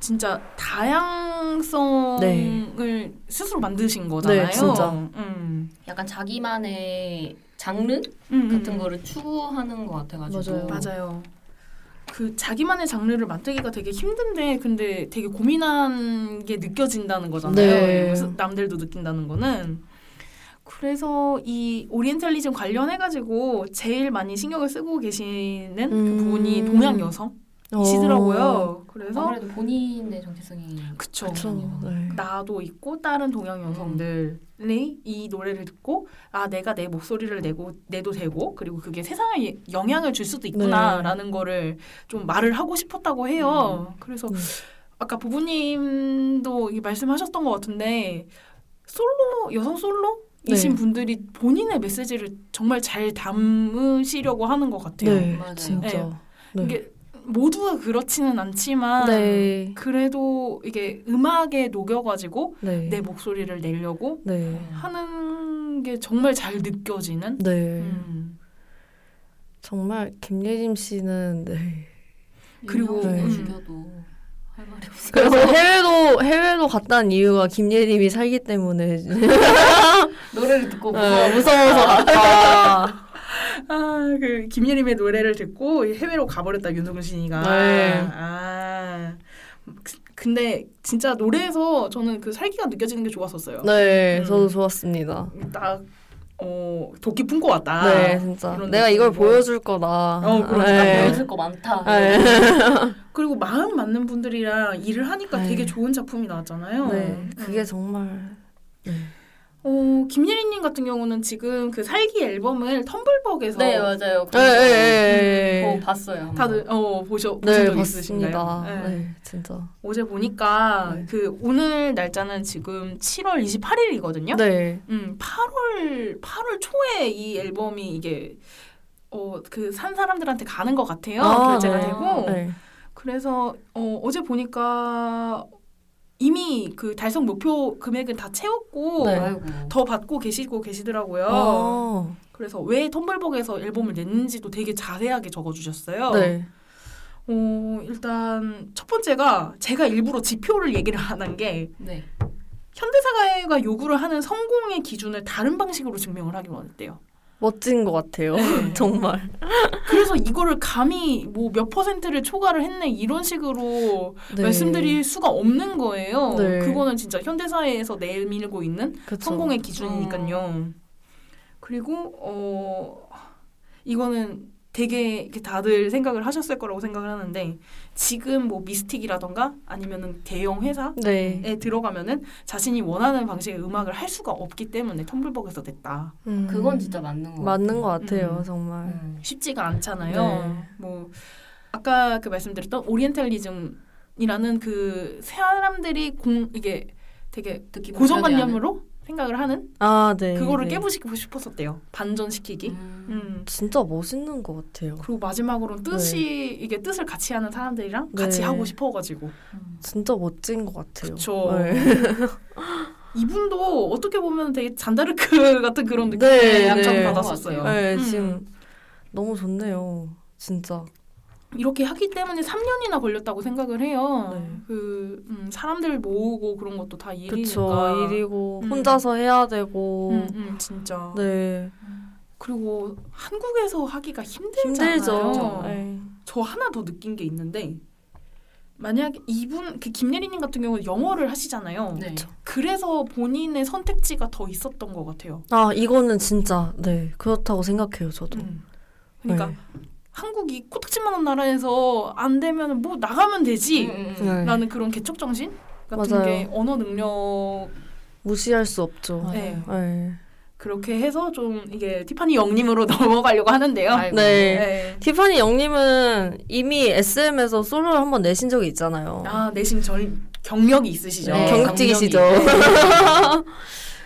진짜 다양성을 네. 스스로 만드신 거잖아요. 네, 진짜. 음. 약간 자기만의 장르 음, 같은 음. 거를 추구하는 것 같아가지고 맞아요. 맞아요. 그 자기만의 장르를 만들기가 되게 힘든데 근데 되게 고민한 게 느껴진다는 거잖아요. 네. 남들도 느낀다는 거는 그래서 이 오리엔탈리즘 관련해 가지고 제일 많이 신경을 쓰고 계시는 그 음. 부분이 동양 여성이시더라고요. 어, 그래서 아무래도 본인의 정체성이 그쵸. 그쵸. 네. 나도 있고 다른 동양 여성들이 이 노래를 듣고 아 내가 내 목소리를 내고 내도 되고 그리고 그게 세상에 영향을 줄 수도 있구나라는 거를 좀 말을 하고 싶었다고 해요. 그래서 음. 아까 부부님도 이 말씀하셨던 것 같은데 솔로 여성 솔로 이신 네. 분들이 본인의 메시지를 정말 잘 담으시려고 하는 것 같아요. 네, 맞아요. 진짜. 네. 이게 모두가 그렇지는 않지만 네. 그래도 이게 음악에 녹여가지고 네. 내 목소리를 내려고 네. 하는 게 정말 잘 느껴지는. 네. 음. 정말 김예림 씨는 네. 그리고- 그리고 네. 죽여도 할 말이 없어. 그래서 해외도 해외도 갔다는 이유가 김예림이 살기 때문에 노래를 듣고 네, 무서워. 무서워서 갔다. 아, 그 김예림의 노래를 듣고 해외로 가버렸다 윤석근 씨가. 네. 아. 그- 근데 진짜 노래에서 저는 그 살기가 느껴지는 게 좋았었어요. 네, 음. 저도 좋았습니다. 딱 어, 도끼 품고 왔다. 네, 진짜. 내가 이걸. 보여줄 거다. 어, 그러니까 네. 보여줄 거 많다. 네. 그리고 마음 맞는 분들이랑 일을 하니까 네. 되게 좋은 작품이 나왔잖아요. 네, 그게 음. 정말 네. 어, 김예린님 같은 경우는 지금 그 살기 앨범을 텀블벅에서 네 맞아요. 네, 네, 네, 그거 네. 봤어요. 한번. 다들 어 보셔 보신 네, 적 봤습니다. 있으신가요? 네. 네, 진짜. 어제 보니까 네. 그 오늘 날짜는 지금 7월 28일이거든요. 네. 음, 8월 8월 초에 이 앨범이 이게 어그 산 사람들한테 가는 것 같아요. 아, 결제가 네. 되고 네. 그래서 어, 어제 보니까 이미 그 달성 목표 금액은 다 채웠고 네. 더 받고 계시고 계시더라고요. 아, 그래서 왜 텀블벅에서 앨범을 냈는지도 되게 자세하게 적어주셨어요. 네. 어, 일단 첫 번째가 제가 일부러 지표를 얘기를 안 한게 네. 현대사회가 요구를 하는 성공의 기준을 다른 방식으로 증명을 하기 원했대요. 멋진 것 같아요. 네. 정말. 그래서 이거를 감히 뭐 몇 퍼센트를 초과를 했네 이런 식으로 네. 말씀드릴 수가 없는 거예요. 네. 그거는 진짜 현대 사회에서 내밀고 있는 그쵸. 성공의 기준이니까요. 그리고 어 이거는 되게 이렇게 다들 생각을 하셨을 거라고 생각을 하는데 지금 뭐 미스틱이라던가 아니면은 대형 회사에 네. 들어가면은 자신이 원하는 방식의 음악을 할 수가 없기 때문에 텀블벅에서 냈다. 음. 그건 진짜 맞는 거 맞는 것 같아요, 음. 정말. 음. 쉽지가 않잖아요. 네. 뭐 아까 그 말씀드렸던 오리엔탈리즘이라는 그 사람들이 공 이게 되게 듣기 고정관념으로 생각을 하는 아, 네. 그거를 네. 깨부시고 싶었었대요. 반전시키기. 음. 음. 진짜 멋있는 것 같아요. 그리고 마지막으로 뜻이 이게 뜻을 같이 하는 사람들이랑 네. 같이 하고 싶어가지고 음. 진짜 멋진 것 같아요. 그쵸. 네. 이분도 어떻게 보면 되게 잔다르크 같은 그런 느낌을 네, 네. 받았었어요. 네, 음. 지금 너무 좋네요. 진짜. 이렇게 하기 때문에 3년이나 걸렸다고 생각을 해요. 네. 그 음, 사람들 모으고 그런 것도 다 일이니까. 그쵸. 일이고, 음. 혼자서 해야 되고. 음, 음, 진짜. 네. 그리고 한국에서 하기가 힘들잖아요. 힘들죠. 네. 저 하나 더 느낀 게 있는데 만약에 이분 그 김예리님 같은 경우는 영어를 하시잖아요. 네. 그래서 본인의 선택지가 더 있었던 것 같아요. 아, 이거는 진짜, 네. 그렇다고 생각해요, 저도. 음. 그러니까 네. 한국이 코딱지만한 나라에서 안 되면 뭐 나가면 되지. 음, 음. 네. 라는 그런 개척 정신 같은 맞아요. 게 언어 능력 무시할 수 없죠. 네. 네. 그렇게 해서 좀 이게 티파니 영님으로 넘어가려고 하는데요. 아이고. 네. 네. 티파니 영님은 이미 SM에서 솔로를 한번 내신 적이 있잖아요. 아 내신 전 경력이 있으시죠. 네, 경력직이시죠. 경력이.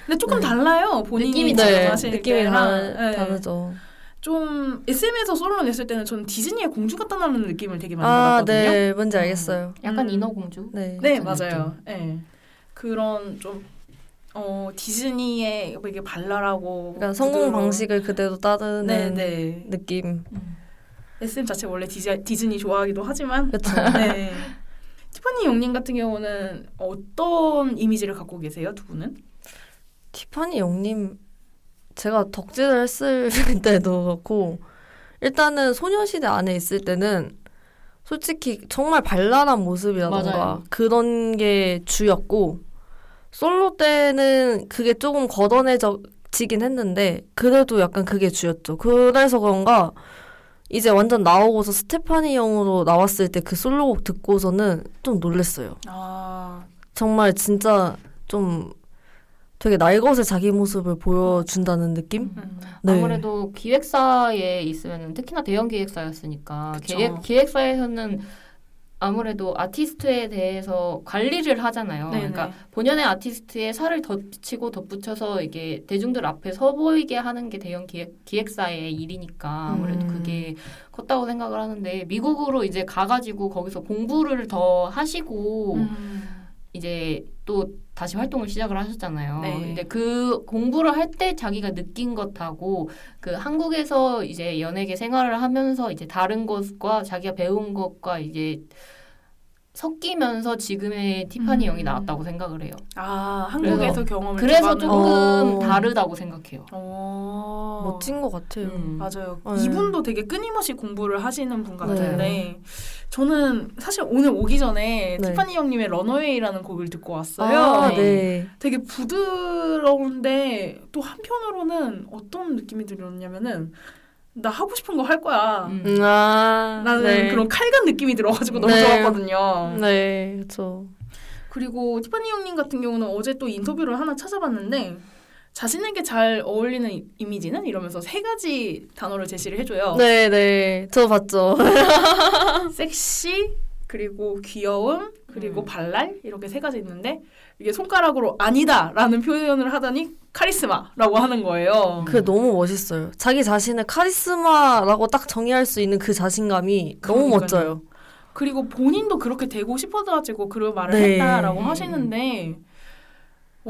근데 조금 네. 달라요. 본인이 느낌이 네, 느낌이. 다, 네. 다르죠. 좀 SM에서 솔로 냈을 때는 저는 디즈니의 공주 같다는 느낌을 되게 많이 아, 받았거든요. 네, 뭔지 알겠어요. 약간 음. 인어공주 네. 네, 맞아요. 네. 그런 좀 어, 디즈니의 뭐 이게 발랄하고 그러니까 성공 부드러운- 방식을 그대로 따르는 네, 네. 느낌. SM 자체 원래 디즈, 디즈니 좋아하기도 하지만 그렇죠. 네. 티파니 영님 같은 경우는 어떤 이미지를 갖고 계세요, 두 분은? 티파니 영님 제가 덕질을 했을 때도 그렇고 일단은 소녀시대 안에 있을 때는 솔직히 정말 발랄한 모습이라던가 맞아요. 그런 게 주였고 솔로 때는 그게 조금 걷어내지긴 했는데 그래도 약간 그게 주였죠. 그래서 그런가 이제 완전 나오고서 스테파니 형으로 나왔을 때 그 솔로곡 듣고서는 좀 놀랬어요. 아, 정말 진짜 좀 되게 날것의 자기 모습을 보여준다는 느낌? 음. 네. 아무래도 기획사에 있으면 특히나 대형 기획사였으니까 그쵸. 기획, 기획사에서는 아무래도 아티스트에 대해서 관리를 하잖아요. 네네. 그러니까 본연의 아티스트의 살을 덧붙이고 덧붙여서 이게 대중들 앞에 서 보이게 하는 게 대형 기획, 기획사의 일이니까 아무래도 음. 그게 컸다고 생각을 하는데 미국으로 이제 가가지고 거기서 공부를 더 하시고 음. 이제 또 다시 활동을 시작을 하셨잖아요. 네. 근데 그 공부를 할 때 자기가 느낀 것하고 그 한국에서 이제 연예계 생활을 하면서 이제 다른 것과 자기가 배운 것과 이제 섞이면서 지금의 티파니 음. 영이 나왔다고 생각을 해요. 아, 한국에서 경험을 그래서 조금 어. 다르다고 생각해요. 어. 멋진 것 같아요. 음. 맞아요. 네. 이분도 되게 끊임없이 공부를 하시는 분 같은데 네. 저는 사실 오늘 오기 전에 네. 티파니 형님의 런어웨이라는 곡을 듣고 왔어요. 아, 네. 네. 되게 부드러운데 또 한편으로는 어떤 느낌이 들었냐면은 나 하고 싶은 거 할 거야. 음. 음, 아, 라는 네. 그런 칼간 느낌이 들어가지고 너무 네. 좋았거든요. 네, 그렇죠. 그리고 티파니 형님 같은 경우는 어제 또 인터뷰를 하나 찾아봤는데 자신에게 잘 어울리는 이- 이미지는 이러면서 세 가지 단어를 제시를 해줘요. 네, 네. 저 봤죠. 섹시 그리고 귀여움 그리고 음. 발랄 이렇게 세 가지 있는데 이게 손가락으로 아니다라는 표현을 하더니 카리스마라고 하는 거예요. 그게 너무 멋있어요. 자기 자신을 카리스마라고 딱 정의할 수 있는 그 자신감이 너무 그러니까요. 멋져요. 그리고 본인도 그렇게 되고 싶어가지고 그런 말을 네. 했다라고 음. 하시는데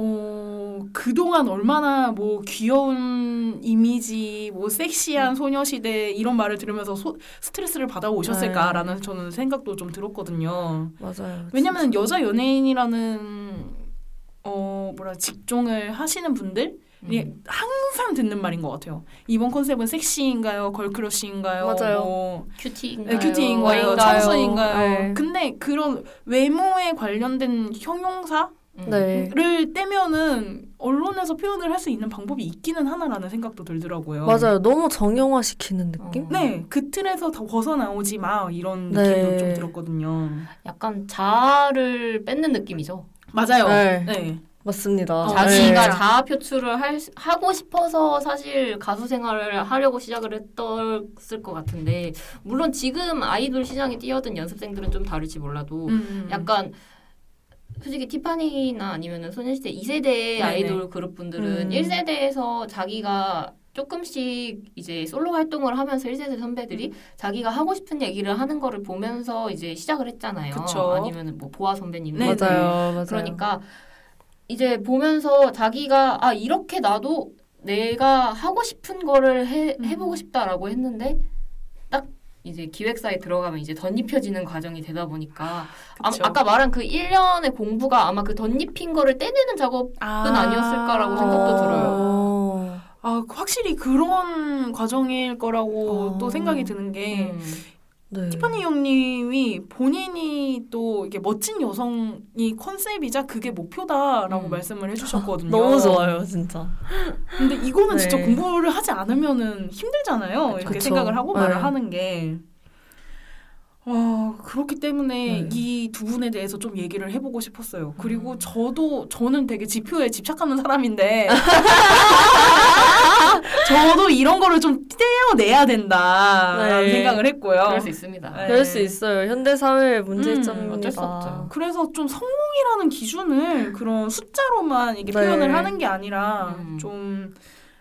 어 그동안 얼마나 뭐 귀여운 이미지 뭐 섹시한 소녀시대 이런 말을 들으면서 소, 스트레스를 받아 오셨을까라는 네. 저는 생각도 좀 들었거든요. 맞아요. 왜냐면 여자 연예인이라는 어 뭐라 직종을 하시는 분들이 음. 항상 듣는 말인 것 같아요. 이번 컨셉은 섹시인가요, 걸크러쉬인가요, 맞아요. 뭐 큐티인가요? 네, 큐티인가요? 청순인가요? 네. 근데 그런 외모에 관련된 형용사 를 음. 네. 떼면은 언론에서 표현을 할 수 있는 방법이 있기는 하나라는 생각도 들더라고요. 맞아요. 너무 정형화 시키는 느낌? 어. 네, 그 틀에서 더 벗어나오지 마 이런 네. 느낌도 좀 들었거든요. 약간 자아를 뺏는 느낌이죠. 맞아요. 네. 네. 맞습니다. 어, 자기가 네. 자아 표출을 할, 수- 하고 싶어서 사실 가수 생활을 하려고 시작을 했었을 것 같은데 물론 지금 아이돌 시장에 뛰어든 연습생들은 좀 다를지 몰라도 음. 약간 솔직히 티파니나 아니면은 소녀시대 2세대의 네네. 아이돌 그룹 분들은 음. 1세대에서 자기가 조금씩 이제 솔로 활동을 하면서 1세대 선배들이 자기가 하고 싶은 얘기를 하는 거를 보면서 이제 시작을 했잖아요. 그쵸. 아니면 뭐 보아 선배님 네, 맞아요. 맞아요. 그러니까 이제 보면서 자기가 아 이렇게 나도 내가 하고 싶은 거를 해 음. 해보고 싶다라고 했는데 딱 이제 기획사에 들어가면 이제 덧입혀지는 과정이 되다 보니까 아. 아까 말한 그 1년의 공부가 아마 그 덧입힌 거를 떼내는 작업은 아. 아니었을까라고 생각도 들어요. 어. 아, 확실히 그런 과정일 거라고 어. 또 생각이 드는 게 음. 네. 티파니 형님이 본인이 또 이게 멋진 여성이 컨셉이자 그게 목표다라고 음. 말씀을 해주셨거든요. 너무 좋아요, 진짜. 근데 이거는 네. 진짜 공부를 하지 않으면은 힘들잖아요. 이렇게. 생각을 하고 말을 네. 하는 게. 와, 그렇기 때문에 네. 이두 분에 대해서 좀 얘기를 해보고 싶었어요. 그리고 음. 저도, 저는 되게 지표에 집착하는 사람인데, 저도 이런 거를 좀 떼어내야 된다라는 네. 생각을 했고요. 그럴 수 있습니다. 네. 그럴 수 있어요. 현대 사회의 음, 문제점입니다. 어쩔 수 없죠. 그래서 좀 성공이라는 기준을 그런 숫자로만 이게 네. 표현을 하는 게 아니라 음. 좀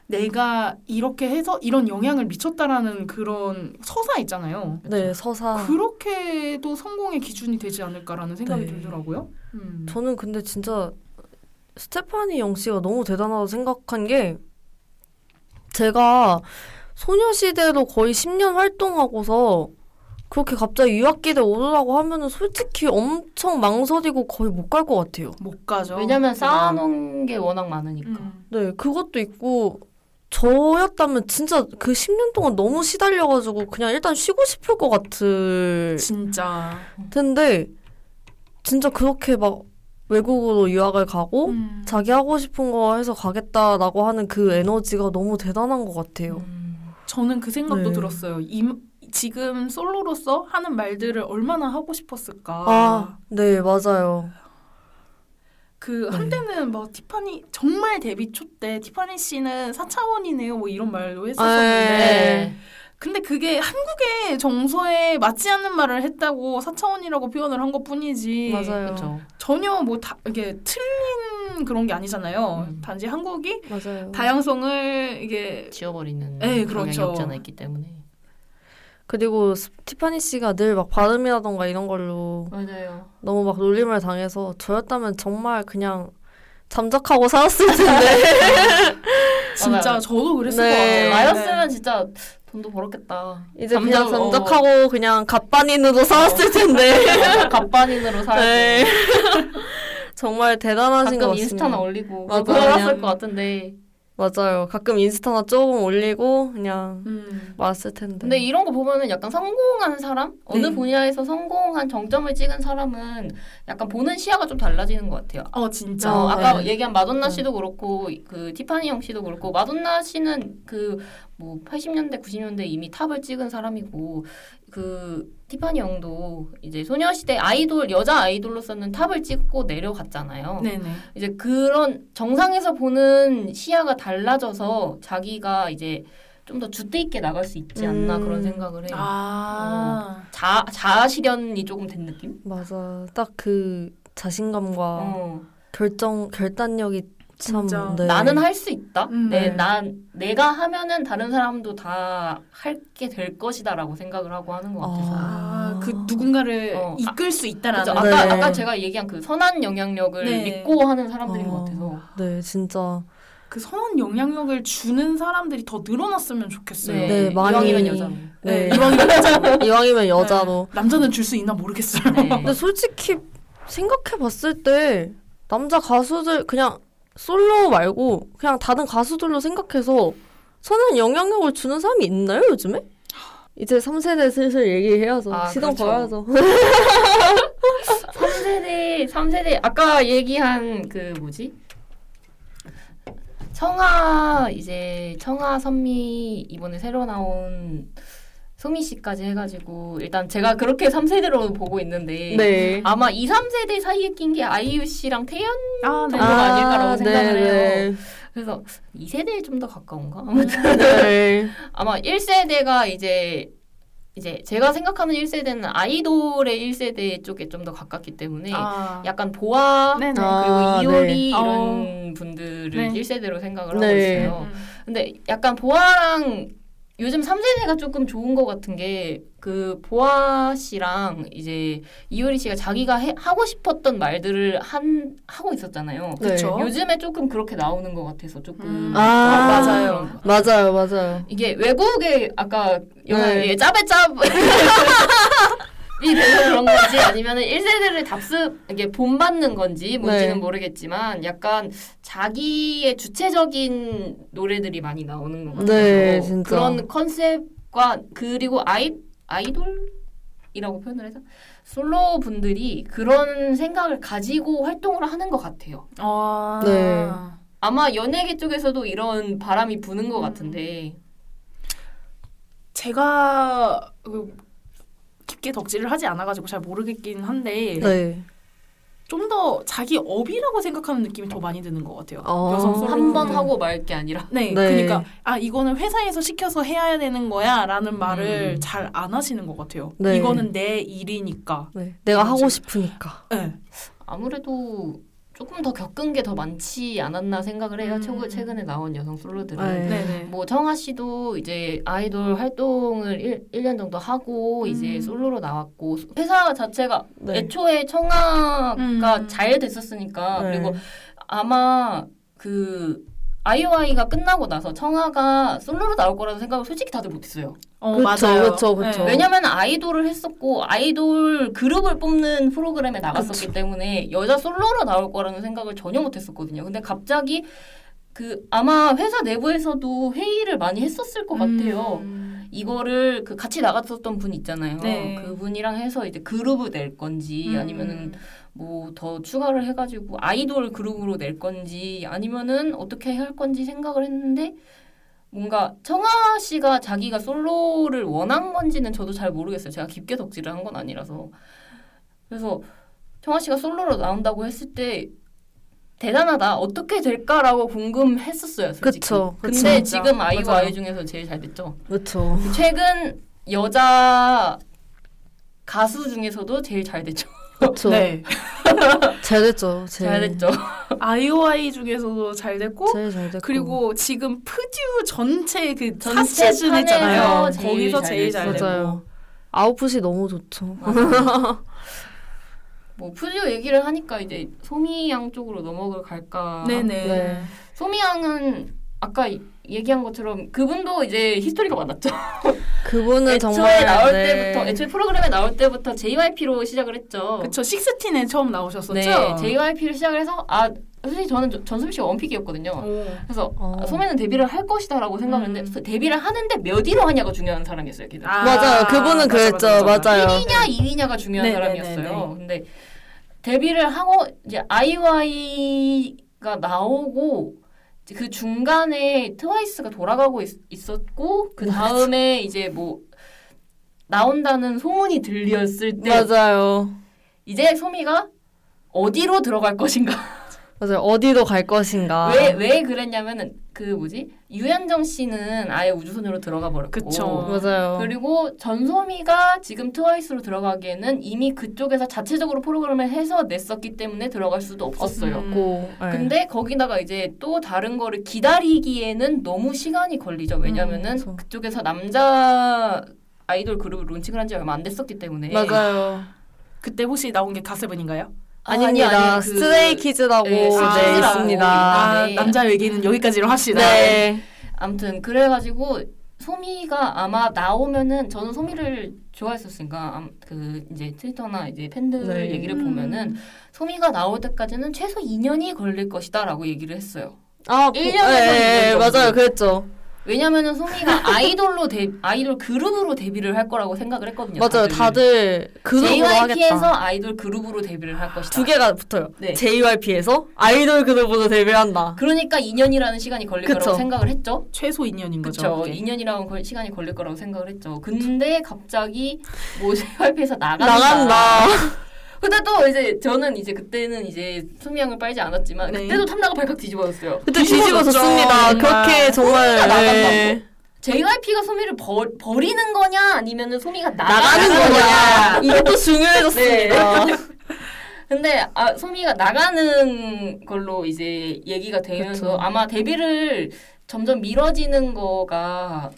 내가 이렇게 해서 이런 영향을 미쳤다라는 그런 서사 있잖아요. 네, 서사. 그렇게도 성공의 기준이 되지 않을까라는 생각이 네. 들더라고요. 음. 저는 근데 진짜 스테파니 영 씨가 너무 대단하다고 생각한 게 제가 소녀시대로 거의 10년 활동하고서 그렇게 갑자기 유학기대 오르라고 하면은 솔직히 엄청 망설이고 거의 못 갈 것 같아요. 못 가죠. 왜냐면 쌓아놓은 게 워낙 많으니까. 음. 네, 그것도 있고 저였다면 진짜 그 10년 동안 너무 시달려가지고 그냥 일단 쉬고 싶을 것 같을 진짜. 텐데 진짜 그렇게 막 외국으로 유학을 가고 음. 자기 하고 싶은 거 해서 가겠다라고 하는 그 에너지가 너무 대단한 것 같아요. 음. 저는 그 생각도 네. 들었어요. 이, 지금 솔로로서 하는 말들을 얼마나 하고 싶었을까. 아, 네, 맞아요. 그 네. 한때는 뭐 티파니 정말 데뷔 초 때 티파니 씨는 4차원이네요 뭐 이런 말도 아, 했었었는데 네. 근데 그게 한국의 정서에 맞지 않는 말을 했다고 4차원이라고 표현을 한 것뿐이지 맞아요. 그렇죠. 전혀 뭐 다 이게 틀린 그런 게 아니잖아요. 음. 단지 한국이 맞아요. 다양성을 이게 지워버리는 네, 그렇죠. 있기 때문에. 그리고 스- 티파니 씨가 늘 막 발음이라던가 이런 걸로 맞아요. 너무 막 놀림을 당해서 저였다면 정말 그냥 잠적하고 살았을 텐데. 진짜 맞아요. 저도 그랬을 네. 것 같아요. 나였으면 진짜 돈도 벌었겠다. 이제 그냥 잠적- 어. 잠적하고 그냥 갑반인으로 살았을 텐데. 갑반인으로 살고 네. 정말 대단하신 것 같습니다. 인스타나 올리고. 그랬을 그냥. 것 같은데 맞아요. 가끔 인스타나 조금 올리고 그냥 음. 왔을 텐데. 근데 이런 거 보면은 약간 성공한 사람 어느 네. 분야에서 성공한 정점을 찍은 사람은 약간 보는 시야가 좀 달라지는 것 같아요. 어 진짜 어, 아, 아까 네. 얘기한 마돈나 네. 씨도 그렇고 그 티파니 형 씨도 그렇고 마돈나 씨는 그 뭐 80년대 90년대 이미 탑을 찍은 사람이고 그 티파니 형도 이제 소녀시대 아이돌 여자 아이돌로서는 탑을 찍고 내려갔잖아요. 네네. 이제 그런 정상에서 보는 시야가 달라져서 자기가 이제 좀 더 주대 있게 나갈 수 있지 않나 음. 그런 생각을 해요. 아자 자아 실현이 조금 된 느낌? 맞아. 딱 그 자신감과 어. 결정 결단력이 참 진짜. 네. 나는 할 수 있다. 음, 내, 네. 난 내가 하면은 다른 사람도 다 할게 될 것이다라고 생각을 하고 하는 것 같아서. 아, 그 누군가를 어, 이끌 수 있다라는 그죠? 네. 아까 아까 제가 얘기한 그 선한 영향력을 네. 믿고 하는 사람들인 것 어, 같아서. 네, 진짜. 그 선한 영향력을 주는 사람들이 더 늘어났으면 좋겠어요. 네, 많이- 이왕이면 여자로. 네. 이왕이면 여자로. 이왕이면 여자로. 남자는 줄 수 있나 모르겠어요. 네. 근데 솔직히 생각해 봤을 때 남자 가수들 그냥 솔로 말고 그냥 다른 가수들로 생각해서 선한 영향력을 주는 사람이 있나요, 요즘에? 이제 3세대 슬슬 얘기해야죠. 아, 시동 그렇죠. 걸어야죠. 3세대, 3세대 아까 얘기한 그 뭐지? 청아 이제 청아 선미 이번에 새로 나온 소미 씨까지 해가지고 일단 제가 그렇게 3세대로 보고 있는데 네. 아마 2, 3세대 사이에 낀 게 아이유 씨랑 태연 아, 네. 정도가 아닐까라고 생각을 네, 그래서 2세대에 좀 더 가까운가? 아무튼 네. 네. 아마 1세대가 이제 이제 제가 생각하는 1세대는 아이돌의 1세대 쪽에 좀 더 가깝기 때문에 아, 약간 보아 네네. 아, 그리고 이효리 네. 이런 분들을 네. 1세대로 생각을 네. 하고 있어요. 음. 근데 약간 보아랑 요즘 3세대가 조금 좋은 것 같은 게 그 보아 씨랑 이제 이효리 씨가 자기가 해, 하고 싶었던 말들을 한 하고 있었잖아요. 네. 그쵸. 요즘에 조금 그렇게 나오는 것 같아서 조금 음. 아, 맞아요. 맞아요, 맞아요. 이게 외국의 아까 영화 네. 예, 짭에짭 이 돼서 그런 건지 아니면 1세대를 답습 이게 본받는 건지 뭔지는 네. 모르겠지만 약간 자기의 주체적인 노래들이 많이 나오는 것 같아요. 네, 진짜. 그런 컨셉과 그리고 아이 아이돌이라고 표현을 해서 솔로 분들이 그런 생각을 가지고 활동을 하는 것 같아요. 아, 네. 아마 연예계 쪽에서도 이런 바람이 부는 음. 것 같은데 제가 그 깊게 덕질을 하지 않아가지고 잘 모르겠긴 한데 네. 좀 더 자기 업이라고 생각하는 느낌이 더 많이 드는 것 같아요. 어. 여성 솔로 한번 분들. 하고 말 게 아니라 네, 네. 그러니까 아 이거는 회사에서 시켜서 해야 되는 거야라는 말을 음. 잘안 하시는 것 같아요. 네. 이거는 내 일이니까. 네. 내가 하고 싶으니까. 네. 아무래도 조금 더 겪은 게 더 많지 않았나 생각을 해요. 음. 최고 최근에 나온 여성 솔로들은. 네. 뭐 청아 씨도 이제 아이돌 활동을 1, 1년 정도 하고 이제 음. 솔로로 나왔고 회사 자체가 네. 애초에 청아가 음. 잘 됐었으니까 네. 그리고 아마 그 아이오아이가 끝나고 나서 청아가 솔로로 나올 거라는 생각을 솔직히 다들 못했어요. 어, 그쵸, 맞아요. 그쵸, 그쵸. 네. 왜냐면 아이돌을 했었고 아이돌 그룹을 뽑는 프로그램에 나갔었기 때문에 여자 솔로로 나올 거라는 생각을 전혀 못했었거든요. 근데 갑자기 그 아마 회사 내부에서도 회의를 많이 했었을 것 같아요. 음. 이거를 그 같이 나갔었던 분 있잖아요. 네. 그분이랑 해서 이제 그룹을 낼 건지 음. 아니면은 뭐 더 추가를 해가지고 아이돌 그룹으로 낼 건지 아니면은 어떻게 할 건지 생각을 했는데 뭔가 청아 씨가 자기가 솔로를 원한 건지는 저도 잘 모르겠어요. 제가 깊게 덕질을 한 건 아니라서 그래서 청아 씨가 솔로로 나온다고 했을 때 대단하다 어떻게 될까라고 궁금했었어요. 솔직히. 그쵸, 그쵸. 근데 진짜. 지금 아이와 맞아요. 아이 중에서 제일 잘 됐죠. 그렇죠. 최근 여자 가수 중에서도 제일 잘 됐죠. 그렇죠. 네. 잘 됐죠. 제일. 잘 됐죠. 아이오아이 중에서도 잘 됐고 제일 잘 됐고. 그리고 지금 푸듀 전체 그 전체 사시즌 했잖아요. 거기서 잘 제일 잘. 되고. 맞아요. 아웃풋이 너무 좋죠. 뭐 푸듀 얘기를 하니까 이제 소미 양 쪽으로 넘어가 갈까. 네네. 네. 소미 양은 아까 이- 얘기한 것처럼 그분도 이제 히스토리가 많았죠. 그분은 애초에 정말 나올 네. 때부터 애초에 프로그램에 나올 때부터 JYP로 시작을 했죠. 그쵸. 식스틴에 처음 나오셨었죠? 네, JYP로 시작을 해서 아 솔직히 저는 저- 전소미 씨가 원픽이었거든요. 오. 그래서 어. 아, 소매는 데뷔를 할 것이다라고 생각했는데 음. 데뷔를 하는데 몇 위로 하냐가 중요한 사람이었어요. 걔는. 아, 맞아요. 그분은 맞아, 그랬죠. 맞아, 맞아. 맞아요. 1위냐 2위냐가 중요한 네, 사람이었어요. 네, 네, 근데 데뷔를 하고 이제 아이와이가 나오고 이제 그 중간에 트와이스가 돌아가고 있, 었고그 다음에 이제 뭐 나온다는 소문이 들렸을 때 맞아요. 이제 소미가 어디로 들어갈 것인가 맞아요. 어디로 갈 것인가. 왜 왜 그랬냐면은 그 뭐지 유현정 씨는 아예 우주소녀로 들어가 버렸고 그쵸. 맞아요. 그리고 전소미가 지금 트와이스로 들어가기에는 이미 그쪽에서 자체적으로 프로그램을 해서 냈었기 때문에 들어갈 수도 없었어요. 음. 고, 네. 근데 거기다가 이제 또 다른 거를 기다리기에는 너무 시간이 걸리죠. 왜냐면은 음. 그쪽에서 남자 아이돌 그룹을 론칭을 한 지 얼마 안 됐었기 때문에 맞아요. 그때 혹시 나온 게 갓세븐인가요? 아, 아닙니다. 아니, 그- 스트레이 키즈라고 네, 네, 스트레이키즈라고 있습니다. 아, 네. 남자 얘기는 여기까지로 합시다. 네. 아무튼 그래가지고 소미가 아마 나오면은 저는 소미를 좋아했었으니까 암- 그 이제 트위터나 이제 팬들 네. 얘기를 음. 보면은 소미가 나올 때까지는 최소 2년이 걸릴 것이다라고 얘기를 했어요. 아, 1년에서 네, 2년 정도. 맞아요. 그랬죠. 왜냐면은 소미가 아이돌로 데 아이돌 그룹으로 데뷔를 할 거라고 생각을 했거든요. 맞아요. 다들 그룹으로 JYP에서 하겠다. 아이돌 그룹으로 데뷔를 할 것이다. 두 개가 붙어요. 네. JYP에서 아이돌 그룹으로 데뷔한다. 그러니까 2년이라는 시간이 걸릴 그쵸. 거라고 생각을 했죠. 최소 2년인 거죠. 그렇죠. 그게. 2년이라는 걸, 시간이 걸릴 거라고 생각을 했죠. 근데 갑자기 뭐 JYP에서 나간다. 나간다. 근데 또 이제 저는 이제 그때는 이제 수미양을 빨지 않았지만 네. 그때도 탐나가 발칵 뒤집어졌어요. 그때 뒤집어졌습니다. 정말. 그렇게 정말 나간다고. 네. JYP가 소미를 버, 버리는 거냐 아니면은 소미가 나가는 나가는, 거냐. 이것도 중요해졌습니다. 근데 아, 소미가 나가는 걸로 이제 얘기가 되면서 그쵸. 아마 데뷔를 점점 미뤄지는 거가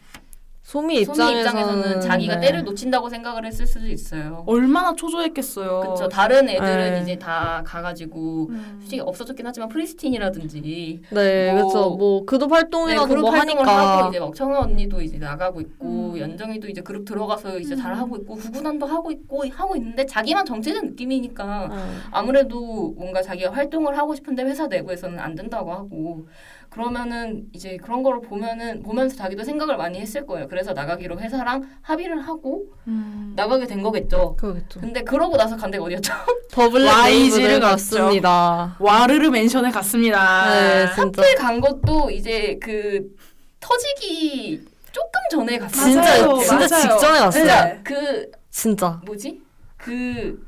소미 소미 입장에서는, 입장에서는 자기가 네. 때를 놓친다고 생각을 했을 수도 있어요. 얼마나 초조했겠어요. 그렇죠. 다른 애들은 네. 이제 다 가가지고 음. 솔직히 없어졌긴 하지만 프리스틴이라든지 네, 뭐- 그렇죠. 뭐 그룹 활동이나 그룹 뭐 활동을 하니까 하고 이제 막 청아 언니도 이제 나가고 있고 음. 연정이도 이제 그룹 들어가서 이제 잘 음. 하고 있고 후구단도 하고 있고 하고 있는데 자기만 정체된 느낌이니까 어. 아무래도 뭔가 자기가 활동을 하고 싶은데 회사 내부에서는 안 된다고 하고 그러면은 이제 그런 거를 보면은 보면서 자기도 생각을 많이 했을 거예요. 그래서 나가기로 회사랑 합의를 하고 음. 나가게 된 거겠죠. 그렇겠죠. 근데 그러고 나서 간 데가 어디였죠? 더블 YG 를 레이블을 갔죠. 갔습니다. 와르르 맨션에 갔습니다. 네, 진짜 하필 간 것도 이제 그 터지기 조금 전에 갔어요. 진짜 맞아요, 진짜 맞아요. 직전에 갔어요. 진짜 네. 그 진짜. 뭐지? 그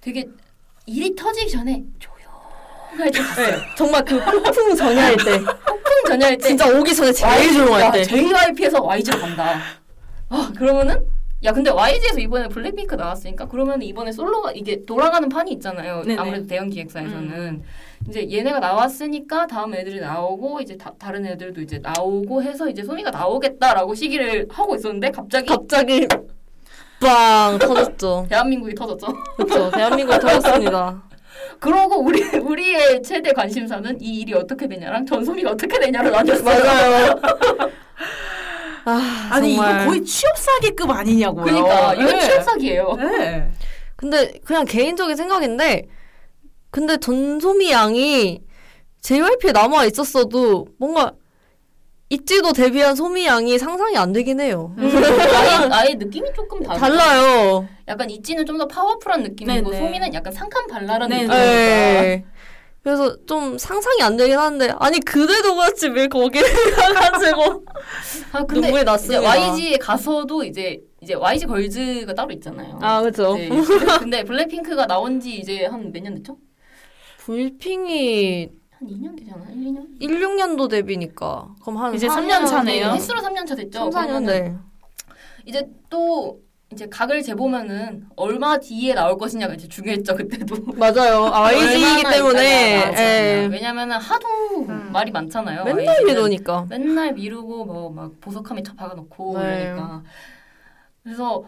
되게 일이 터지기 전에 조 용할 때 갔어요. 정말 그 폭풍 전야일 때, 폭풍 전야일 때 진짜 오기 전에 제일 조용할 때. JYP에서 YG로 간다. 아 그러면은 야 근데 YG에서 이번에 블랙핑크 나왔으니까 그러면 이번에 솔로가 이게 돌아가는 판이 있잖아요. 네네. 아무래도 대형 기획사에서는 이제 얘네가 나왔으니까 다음 애들이 나오고 이제 다, 다른 애들도 이제 나오고 해서 이제 소미가 나오겠다라고 시기를 하고 있었는데 갑자기 갑자기 빵 터졌죠. 대한민국이 터졌죠. 그렇죠. 대한민국 터졌습니다. 그러고 우리 우리의 최대 관심사는 이 일이 어떻게 되냐랑 전소미가 어떻게 되냐를 나눴어요. 맞아요. 아, 아니 정말. 이거 거의 취업 사기급 아니냐고요. 그러니까 이건 네. 취업 사기예요. 네. 근데 그냥 개인적인 생각인데 근데 전소미 양이 JYP에 남아 있었어도 뭔가 있지도 데뷔한 소미 양이 상상이 안 되긴 해요. 음, 아예, 아예 느낌이 조금 다르 달라요. 약간 있지는 좀 더 파워풀한 느낌이고 네네. 소미는 약간 상큼 발랄한 네네. 느낌이니까 네. 그래서 좀 상상이 안 되긴 하는데 아니 그대도 그렇지 왜 거기를 가가지고 아 근데 눈물이 났습니다. YG에 가서도 이제 이제 YG 걸즈가 따로 있잖아요. 아 그렇죠. 네. 근데 블랙핑크가 나온 지 이제 한 몇 년 됐죠? 불핑이 한 2년 되잖아. 1, 2년? 1, 6년도 데뷔니까 그럼 한 이제 4년 3년 차네요. 횟수로 3년 차 됐죠. 3, 4년 그러면은 네. 이제 또 이제 각을 재보면은 얼마 뒤에 나올 것이냐가 이제 중요했죠 그때도. 맞아요. 아, 얼마나 때문에. 예. 왜냐면은 하도 음. 말이 많잖아요. 맨날. 미루니까. 맨날 미루고 뭐 막 보석함에 차 박아 놓고 네. 이러니까 그래서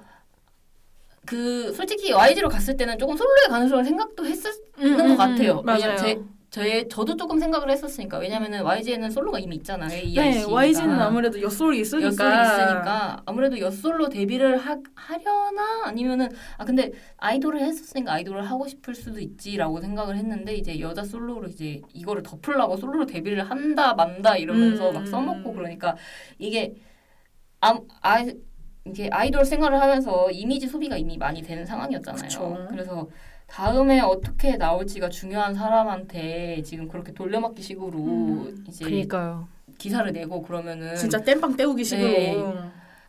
그 솔직히 YG로 갔을 때는 조금 솔로의 가능성을 생각도 했었는 음, 것 음, 같아요. 음, 왜냐면 맞 제 저도 조금 생각을 했었으니까 왜냐면은 YG에는 솔로가 이미 있잖아요. AIC 네, 가. YG는 아무래도 엿소리 있으니까. 엿솔이 있으니까 아무래도 엿솔로 데뷔를 하, 하려나 아니면은 아 근데 아이돌을 했었으니까 아이돌을 하고 싶을 수도 있지라고 생각을 했는데 이제 여자 솔로로 이제 이거를 덮으려고 솔로로 데뷔를 한다 만다 이러면서 음. 막 써먹고 그러니까 이게 아, 아 이게 아이돌 생활을 하면서 이미지 소비가 이미 많이 되는 상황이었잖아요. 그쵸. 그래서 다음에 어떻게 나올지가 중요한 사람한테 지금 그렇게 돌려막기 식으로 음. 이제 그니까요. 기사를 내고 그러면은 진짜 땜빵 때우기 식으로. 네.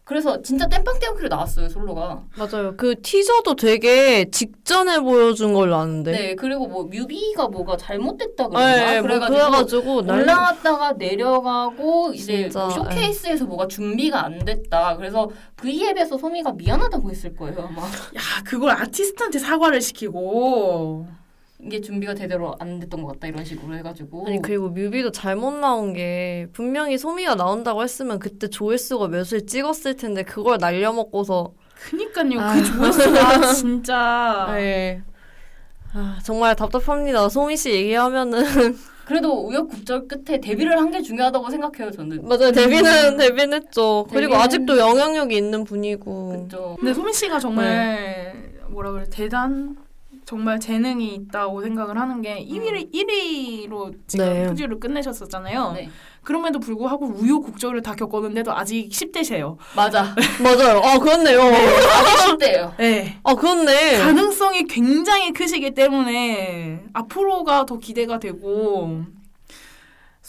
그래서 진짜 땜빵 떼우기로 나왔어요 솔로가. 맞아요. 그 티저도 되게 직전에 보여준 걸로 아는데. 네. 그리고 뭐 뮤비가 뭐가 잘못됐다 그러나 네, 뭐 그래가지고 그래가지고 난리- 올라왔다가 내려가고 이제 진짜, 뭐 쇼케이스에서 뭐가 준비가 안 됐다. 그래서 V앱에서 소미가 미안하다고 했을 거예요 아마. 야 그걸 아티스트한테 사과를 시키고. 이게 준비가 제대로 안 됐던 것 같다 이런 식으로 해가지고. 아니 그리고 뮤비도 잘못 나온 게 분명히 소미가 나온다고 했으면 그때 조회수가 몇을 찍었을 텐데 그걸 날려먹고서 그니까요. 아. 그 조회수가 진짜. 네. 아, 정말 답답합니다. 소미 씨 얘기하면은 그래도 우여곡절 끝에 데뷔를 한 게 중요하다고 생각해요 저는. 맞아요 데뷔는 데뷔는 했죠. 그리고 데뷔는- 아직도 영향력이 있는 분이고 그죠. 근데 소민 씨가 정말 뭐라 그래 대단 정말 재능이 있다고 생각을 하는 게 1위 1위로 지금 네. 푸지를 끝내셨었잖아요. 네. 그럼에도 불구하고 우여곡절을 다 겪었는데도 아직 10대세요. 맞아. 맞아요. 아 그렇네요. 아직 10대예요. 네. 아 그렇네. 가능성이 굉장히 크시기 때문에 앞으로가 더 기대가 되고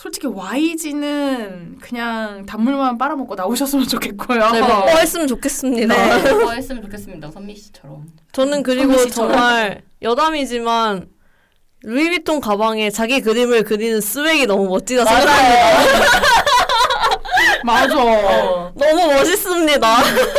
솔직히 YG는 그냥 단물만 빨아먹고 나오셨으면 좋겠고요. 네, 뭐 했으면 좋겠습니다. 네. 뭐 했으면 좋겠습니다. 선미 씨처럼. 저는 그리고 씨처럼. 정말 여담이지만 루이비통 가방에 자기 그림을 그리는 스웩이 너무 멋지다 생각합니다. 맞아. 어. 너무 멋있습니다.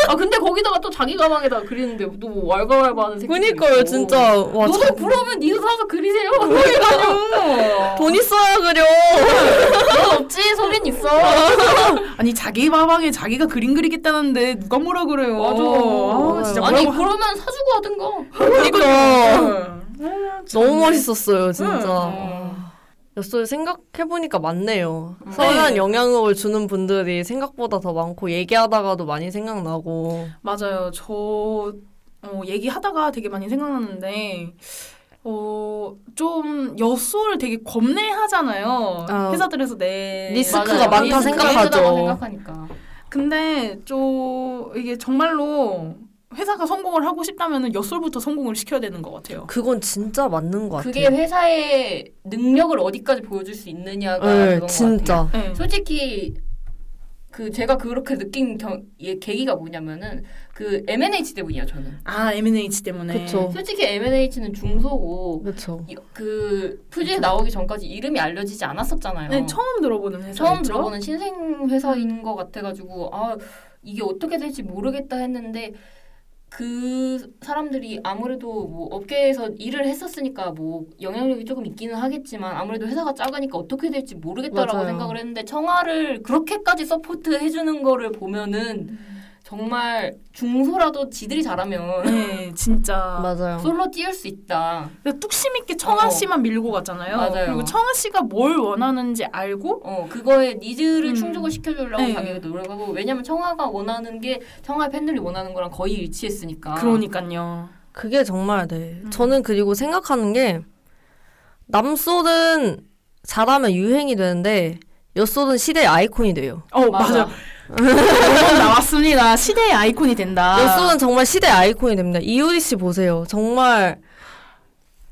아 근데 거기다가 또 자기 가방에다 그리는데 또 왈가왈부하는 새끼. 그니까요, 진짜. 와, 너도 참- 그러면 니도 사서 그리세요. 돈 있어야 그려. 넌 없지 소린 있어. 아니 자기 가방에 자기가 그림 그리겠다는데 누가 뭐라 그래요. 맞아. 아, 진짜 아니 뭐라고 그러면 사주고 하든가. 그러니까. 응. 너무 멋있었어요, 진짜. 음. 엿소리 생각해보니까 많네요. 음. 선한 네. 영향력을 주는 분들이 생각보다 더 많고, 얘기하다가도 많이 생각나고. 맞아요. 저 어, 얘기하다가 되게 많이 생각나는데 어, 좀 엿소를 되게 겁내하잖아요. 아, 회사들에서 내 리스크가 맞아요. 많다 리스크가 생각하죠. 생각하니까. 근데 좀 이게 정말로 회사가 성공을 하고 싶다면은 엿솔부터 성공을 시켜야 되는 것 같아요. 그건 진짜 맞는 것 그게 같아요. 회사의 능력을 어디까지 보여줄 수 있느냐가 네, 그런 것 같아요. 진짜. 네. 솔직히 그 제가 그렇게 느낀 경, 예, 계기가 뭐냐면은 그 M&H 때문이야 저는. 아 M&H 때문에. 그쵸. 솔직히 M&H는 중소고 그렇죠. 이- 그 퓨즈에 나오기 전까지 이름이 알려지지 않았었잖아요. 네, 처음 들어보는 회사. 처음 들어보는 신생 회사인 것 같아가지고 아 이게 어떻게 될지 모르겠다 했는데 그 사람들이 아무래도 뭐 업계에서 일을 했었으니까 뭐 영향력이 조금 있기는 하겠지만 아무래도 회사가 작으니까 어떻게 될지 모르겠다라고 맞아요. 생각을 했는데 청하를 그렇게까지 support 해주는 거를 보면은 정말 중소라도 지들이 잘하면 네, 진짜. 맞아요. 솔로 띄울 수 있다. 근데 뚝심 있게 청하 어. 씨만 밀고 갔잖아요. 맞아요. 그리고 청하 씨가 뭘 원하는지 알고 어 그거에 needs를 음. 충족을 시켜주려고 네. 자기가 노력하고 왜냐면 청하가 원하는 게 청하 팬들이 원하는 거랑 거의 일치했으니까. 그러니까요. 그게 정말 네. 음. 저는 그리고 생각하는 게 남소는 잘하면 유행이 되는데 엿소는 시대의 아이콘이 돼요. 어 맞아. 맞아. 나왔습니다. 시대의 아이콘이 된다. 엿소는 정말 시대의 아이콘이 됩니다. 이효리 씨 보세요. 정말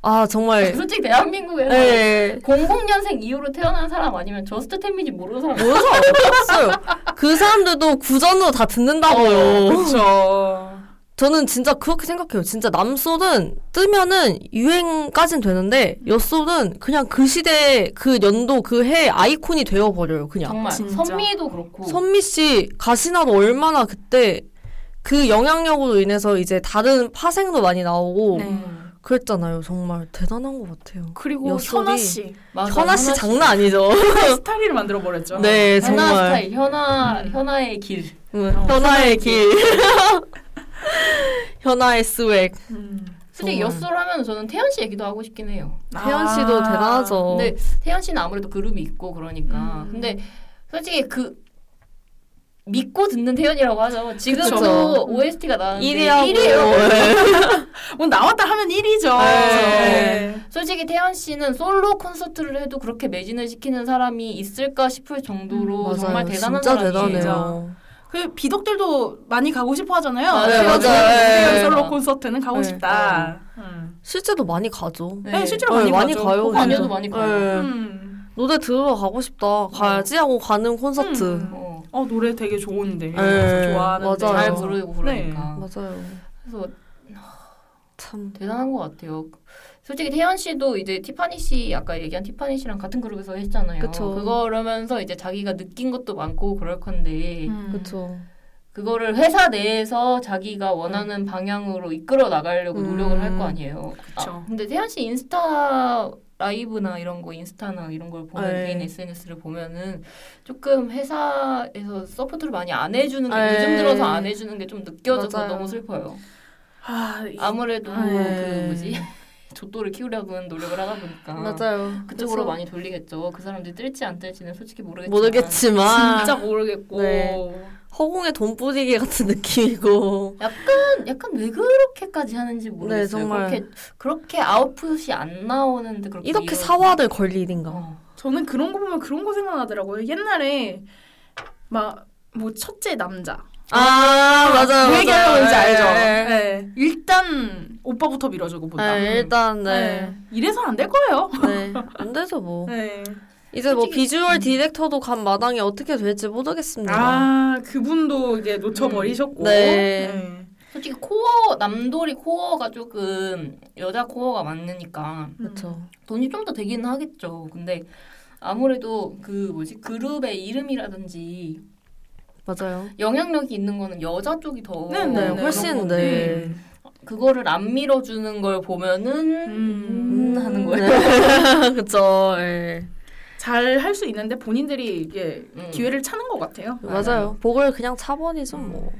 아 정말 솔직히 대한민국에서 네. 00년생 이후로 태어난 사람 아니면 저스트 텐미지 모르는 사람 모르는 사람 없어요. 그 사람들도 구전으로 다 듣는다고요. 그렇죠. 저는 진짜 그렇게 생각해요. 진짜 남소는 뜨면은 유행까진 되는데 엿소는 그냥 그 시대 그 연도 그 해 아이콘이 되어 버려요. 그냥. 정말 진짜. 선미도 그렇고 선미 씨 가시나도 얼마나 그때 그 영향력으로 인해서 이제 다른 파생도 많이 나오고 네. 음. 그랬잖아요. 정말 대단한 것 같아요. 그리고. 현아 씨 맞아, 현아 씨 장난 아니죠. 스타일을 만들어 버렸죠. 네, 현아 정말. 스타일 현아 음. 현아의 길 응, 어, 현아의 길. 현아의 스웩. 음. 솔직히. 엿소를 하면 저는 태연 씨 얘기도 하고 싶긴 해요. 태연 씨도 아. 대단하죠. 근데 태연 씨는 아무래도 그룹이 있고 그러니까 음. 근데 솔직히 그 믿고 듣는 태연이라고 하죠. 지금도 그쵸. OST가 나왔는데 1위하고. 1위예요. 뭐 나왔다 하면 1위죠. 네. 솔직히 태연 씨는 솔로 콘서트를 해도 그렇게 매진을 시키는 사람이 있을까 싶을 정도로 맞아요. 정말 대단한 진짜 사람이에요. 대단해요. 그 비덕들도 많이 가고 싶어 하잖아요. 맞아요, 씨 맞아요. 솔로 콘서트는 가고 네. 싶다. 음. 실제도 많이 가죠. 네, 실제로 네, 많이, 많이 가죠. 가요. 아니어도. 많이 가요. 네. 음. 노래 들으러 가고 싶다. 가야지 하고 가는 콘서트. 음. 어, 어 노래 되게 좋은데. 네, 좋아하는데. 맞아요. 잘 부르고 그러니까. 맞아요. 그래서 참. 대단한 것 같아요. 솔직히 태연 씨도 이제 티파니 씨 아까 얘기한 티파니 씨랑 같은 그룹에서 했잖아요. 그쵸. 그거라면서 이제 자기가 느낀 것도 많고 그럴 건데 음. 그쵸. 그거를 회사 내에서 자기가 원하는 방향으로 이끌어 나가려고 음. 노력을 할거 아니에요. 그쵸. 아, 근데 태연 씨 인스타 라이브나 이런 거 인스타나 이런 걸 보면 네. 개인 SNS를 보면은 조금 회사에서 support를 많이 안 해주는 게 네. 요즘 들어서 안 해주는 게 좀 느껴져서 맞아요. 너무 슬퍼요. 아, 이- 아무래도 네. 그 뭐지 족도를 키우려는 노력을 하다 보니까 맞아요. 그쪽으로 그래서 많이 돌리겠죠. 그 사람들이 뜰지 안 뜰지는 솔직히 모르겠지만 모르겠지만 진짜 모르겠고. 네. 허공에 돈 뿌리기 같은 느낌이고. 약간 약간 왜 그렇게까지 하는지 모르겠어요. 네, 정말. 그렇게 그렇게 아웃풋이 안 나오는데 그렇게 이렇게 사활을 걸 일인가. 어. 저는 그런 거 보면 그런 거 생각나더라고요. 옛날에 막 뭐 첫째 남자. 아, 맞아요. 그 얘기하는 건지. 알죠? 네. 네. 오빠부터 밀어주고 보다. 네, 일단 네. 네. 이래서 안 될 거예요. 네. 안 되죠 뭐. 네. 이제 뭐 솔직히- 비주얼 디렉터도 간 마당에 어떻게 될지 모르겠습니다. 아 그분도 이제 놓쳐버리셨고. 네. 솔직히 코어 남돌이 코어가 조금 여자 코어가 많으니까 그렇죠. 돈이 좀 더 되기는 하겠죠. 근데 아무래도 그 뭐지 그룹의 이름이라든지 맞아요. 영향력이 있는 거는 여자 쪽이 더 네, 네, 네, 네, 훨씬 그런 네. 그거를 안 밀어주는 걸 보면은 음. 음, 하는 거예요. 네. 그렇죠. 예. 잘할 수 있는데 본인들이 이게 음. 기회를 찾는 것 같아요. 맞아요. 복을 그냥 차버리죠 뭐.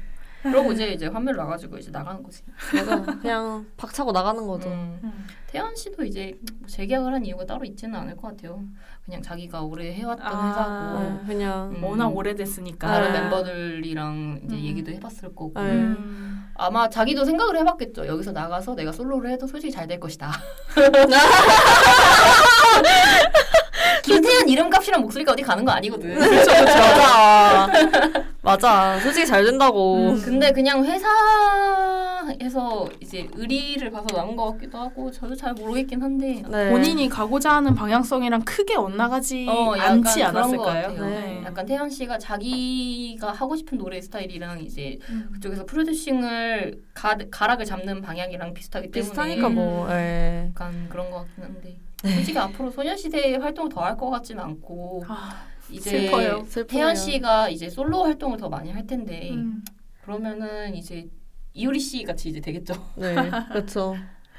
그러고 이제 이제 화면 나가지고 이제 나가는 거지. 맞아. 그냥 박차고 나가는 거죠. 음. 음. 태연 씨도 이제 뭐 재계약을 한 이유가 따로 있지는 않을 것 같아요. 그냥 자기가 오래 해왔던 아. 회사고 네, 그냥 음. 워낙 오래됐으니까. 다른 아. 멤버들이랑 이제 음. 얘기도 해봤을 거고 네. 음. 아마 자기도 생각을 해봤겠죠. 여기서 나가서 내가 솔로를 해도 솔직히 잘 될 것이다. 김태현 이름값이랑 목소리가 어디 가는 거 아니거든. 맞아. 맞아. 솔직히 잘 된다고. 음. 근데 그냥 회사에서 이제 의리를 봐서 나온 것 같기도 하고 저도 잘 모르겠긴 한데 네. 본인이 가고자 하는 방향성이랑 크게 엇나가지 어, 않지 않았을까요? 같아요. 네. 약간 태연 씨가 자기가 하고 싶은 노래 스타일이랑 이제 음. 그쪽에서 프로듀싱을 가, 가락을 잡는 방향이랑 비슷하기 때문에 비슷하니까 뭐. 예. 약간 그런 것 같긴 한데 네. 솔직히 앞으로 소녀시대 활동을 더 할 것 같지는 않고 아, 이제 슬퍼요. 슬프네요. 태연 씨가 이제 솔로 활동을 더 많이 할 텐데 음. 그러면은 이제 이효리 씨 같이 이제 되겠죠. 네. 그렇죠.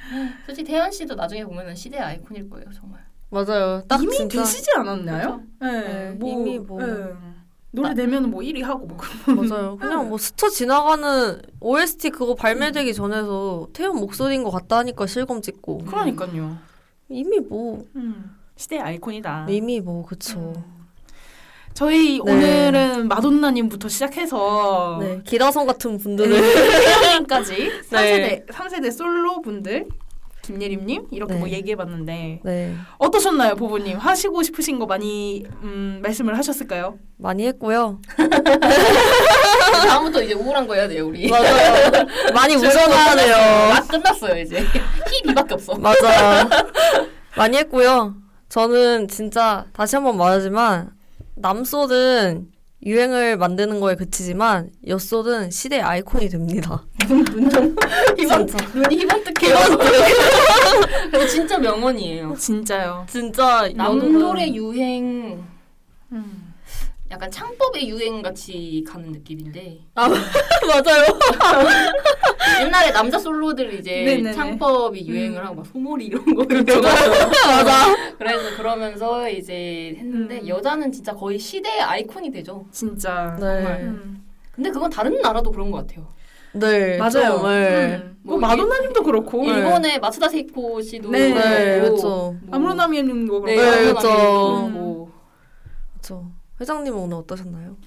솔직히 태연 씨도 나중에 보면은 시대 아이콘일 거예요, 정말. 맞아요. 딱 이미 진짜 되시지 않았나요? 네. 네, 뭐, 이미 뭐. 네. 노래 내면 뭐 1위 하고 뭐 그런 맞아요. 그냥 뭐 스쳐 지나가는 OST 그거 발매되기 전에서 태연 목소리인 것 같다 하니까 실검 찍고 그러니까요. 이미 뭐 음. 시대의 아이콘이다. 이미 뭐 그쵸. 저희 네. 오늘은 마돈나님부터 시작해서 네 기라성 같은 분들을 태연님까지 네. 3세대 3세대 솔로 분들 김예림님 이렇게 네. 뭐 얘기해봤는데 네 어떠셨나요, 보부님? 하시고 싶으신 거 많이 음, 말씀을 하셨을까요? 많이 했고요. 다음부터 이제 우울한 거 해야 돼요, 우리. 맞아요. 많이 우전해야 돼요. 아, 끝났어요, 이제. 힙이밖에 없어. 맞아. 많이 했고요. 저는 진짜 다시 한 번 말하지만 남솔은 유행을 만드는 거에 그치지만 여솔은 시대의 아이콘이 됩니다. 눈좀 희번. 눈이 희번뜩해요. 근데 진짜 명언이에요. 진짜요. 진짜 남노래 유행, 음. 약간 창법의 유행 같이 가는 느낌인데 맞아요. 옛날에 남자 솔로들 이제 네네네. 창법이 유행을 음. 하고 막 소몰이 이런 거. 맞아. 그래서 그러면서 이제 했는데 음. 여자는 진짜 거의 시대의 아이콘이 되죠. 진짜. 네. 음. 근데 그건 다른 나라도 그런 것 같아요. 네. 맞아요. 좀, 네. 음. 뭐, 뭐 마돈나님도 그렇고 네. 일본의 마츠다 세이코 씨도 네. 네, 그렇고, 그렇죠. 뭐 아무로나미님도 네, 그렇고. 네, 그렇죠. 그렇죠. 회장님은 오늘 어떠셨나요?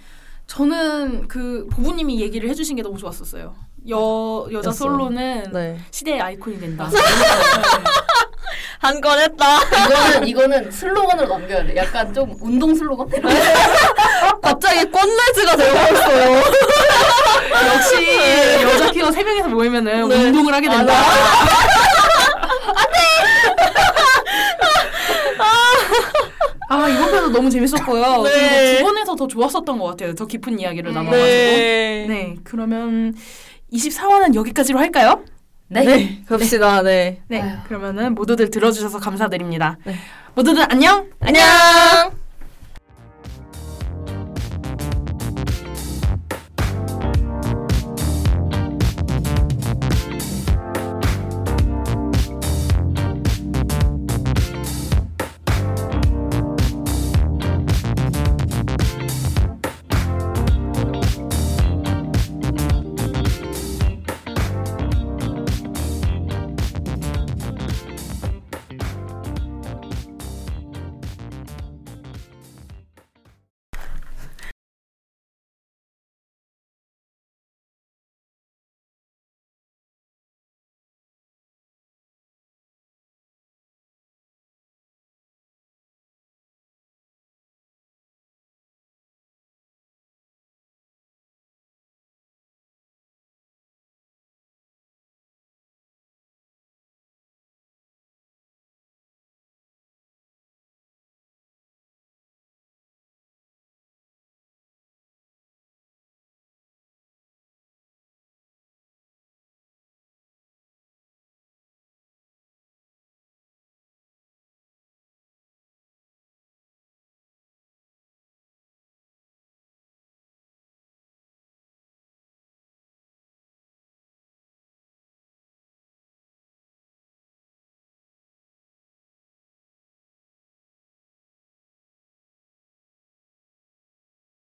저는 그 보부님이 얘기를 해주신 게 너무 좋았었어요. 여 여자. 솔로는 네. 시대의 아이콘이 된다. 한건 했다. 이거는 이거는 슬로건으로 남겨야 돼. 약간 좀 운동 슬로건. 갑자기 꼰레즈가 되어버렸어요. 역시 여자 키워 세 명이서 모이면은 네. 운동을 하게 된다. 아 이번 편도 너무 재밌었고요. 네. 두 번에서 더 좋았었던 것 같아요. 더 깊은 이야기를 음. 나눠가지고. 네. 네, 그러면 24화는 여기까지로 할까요? 네. 갑시다. 네. 네, 아유. 그러면은 모두들 들어주셔서 감사드립니다. 네. 모두들 안녕! 안녕.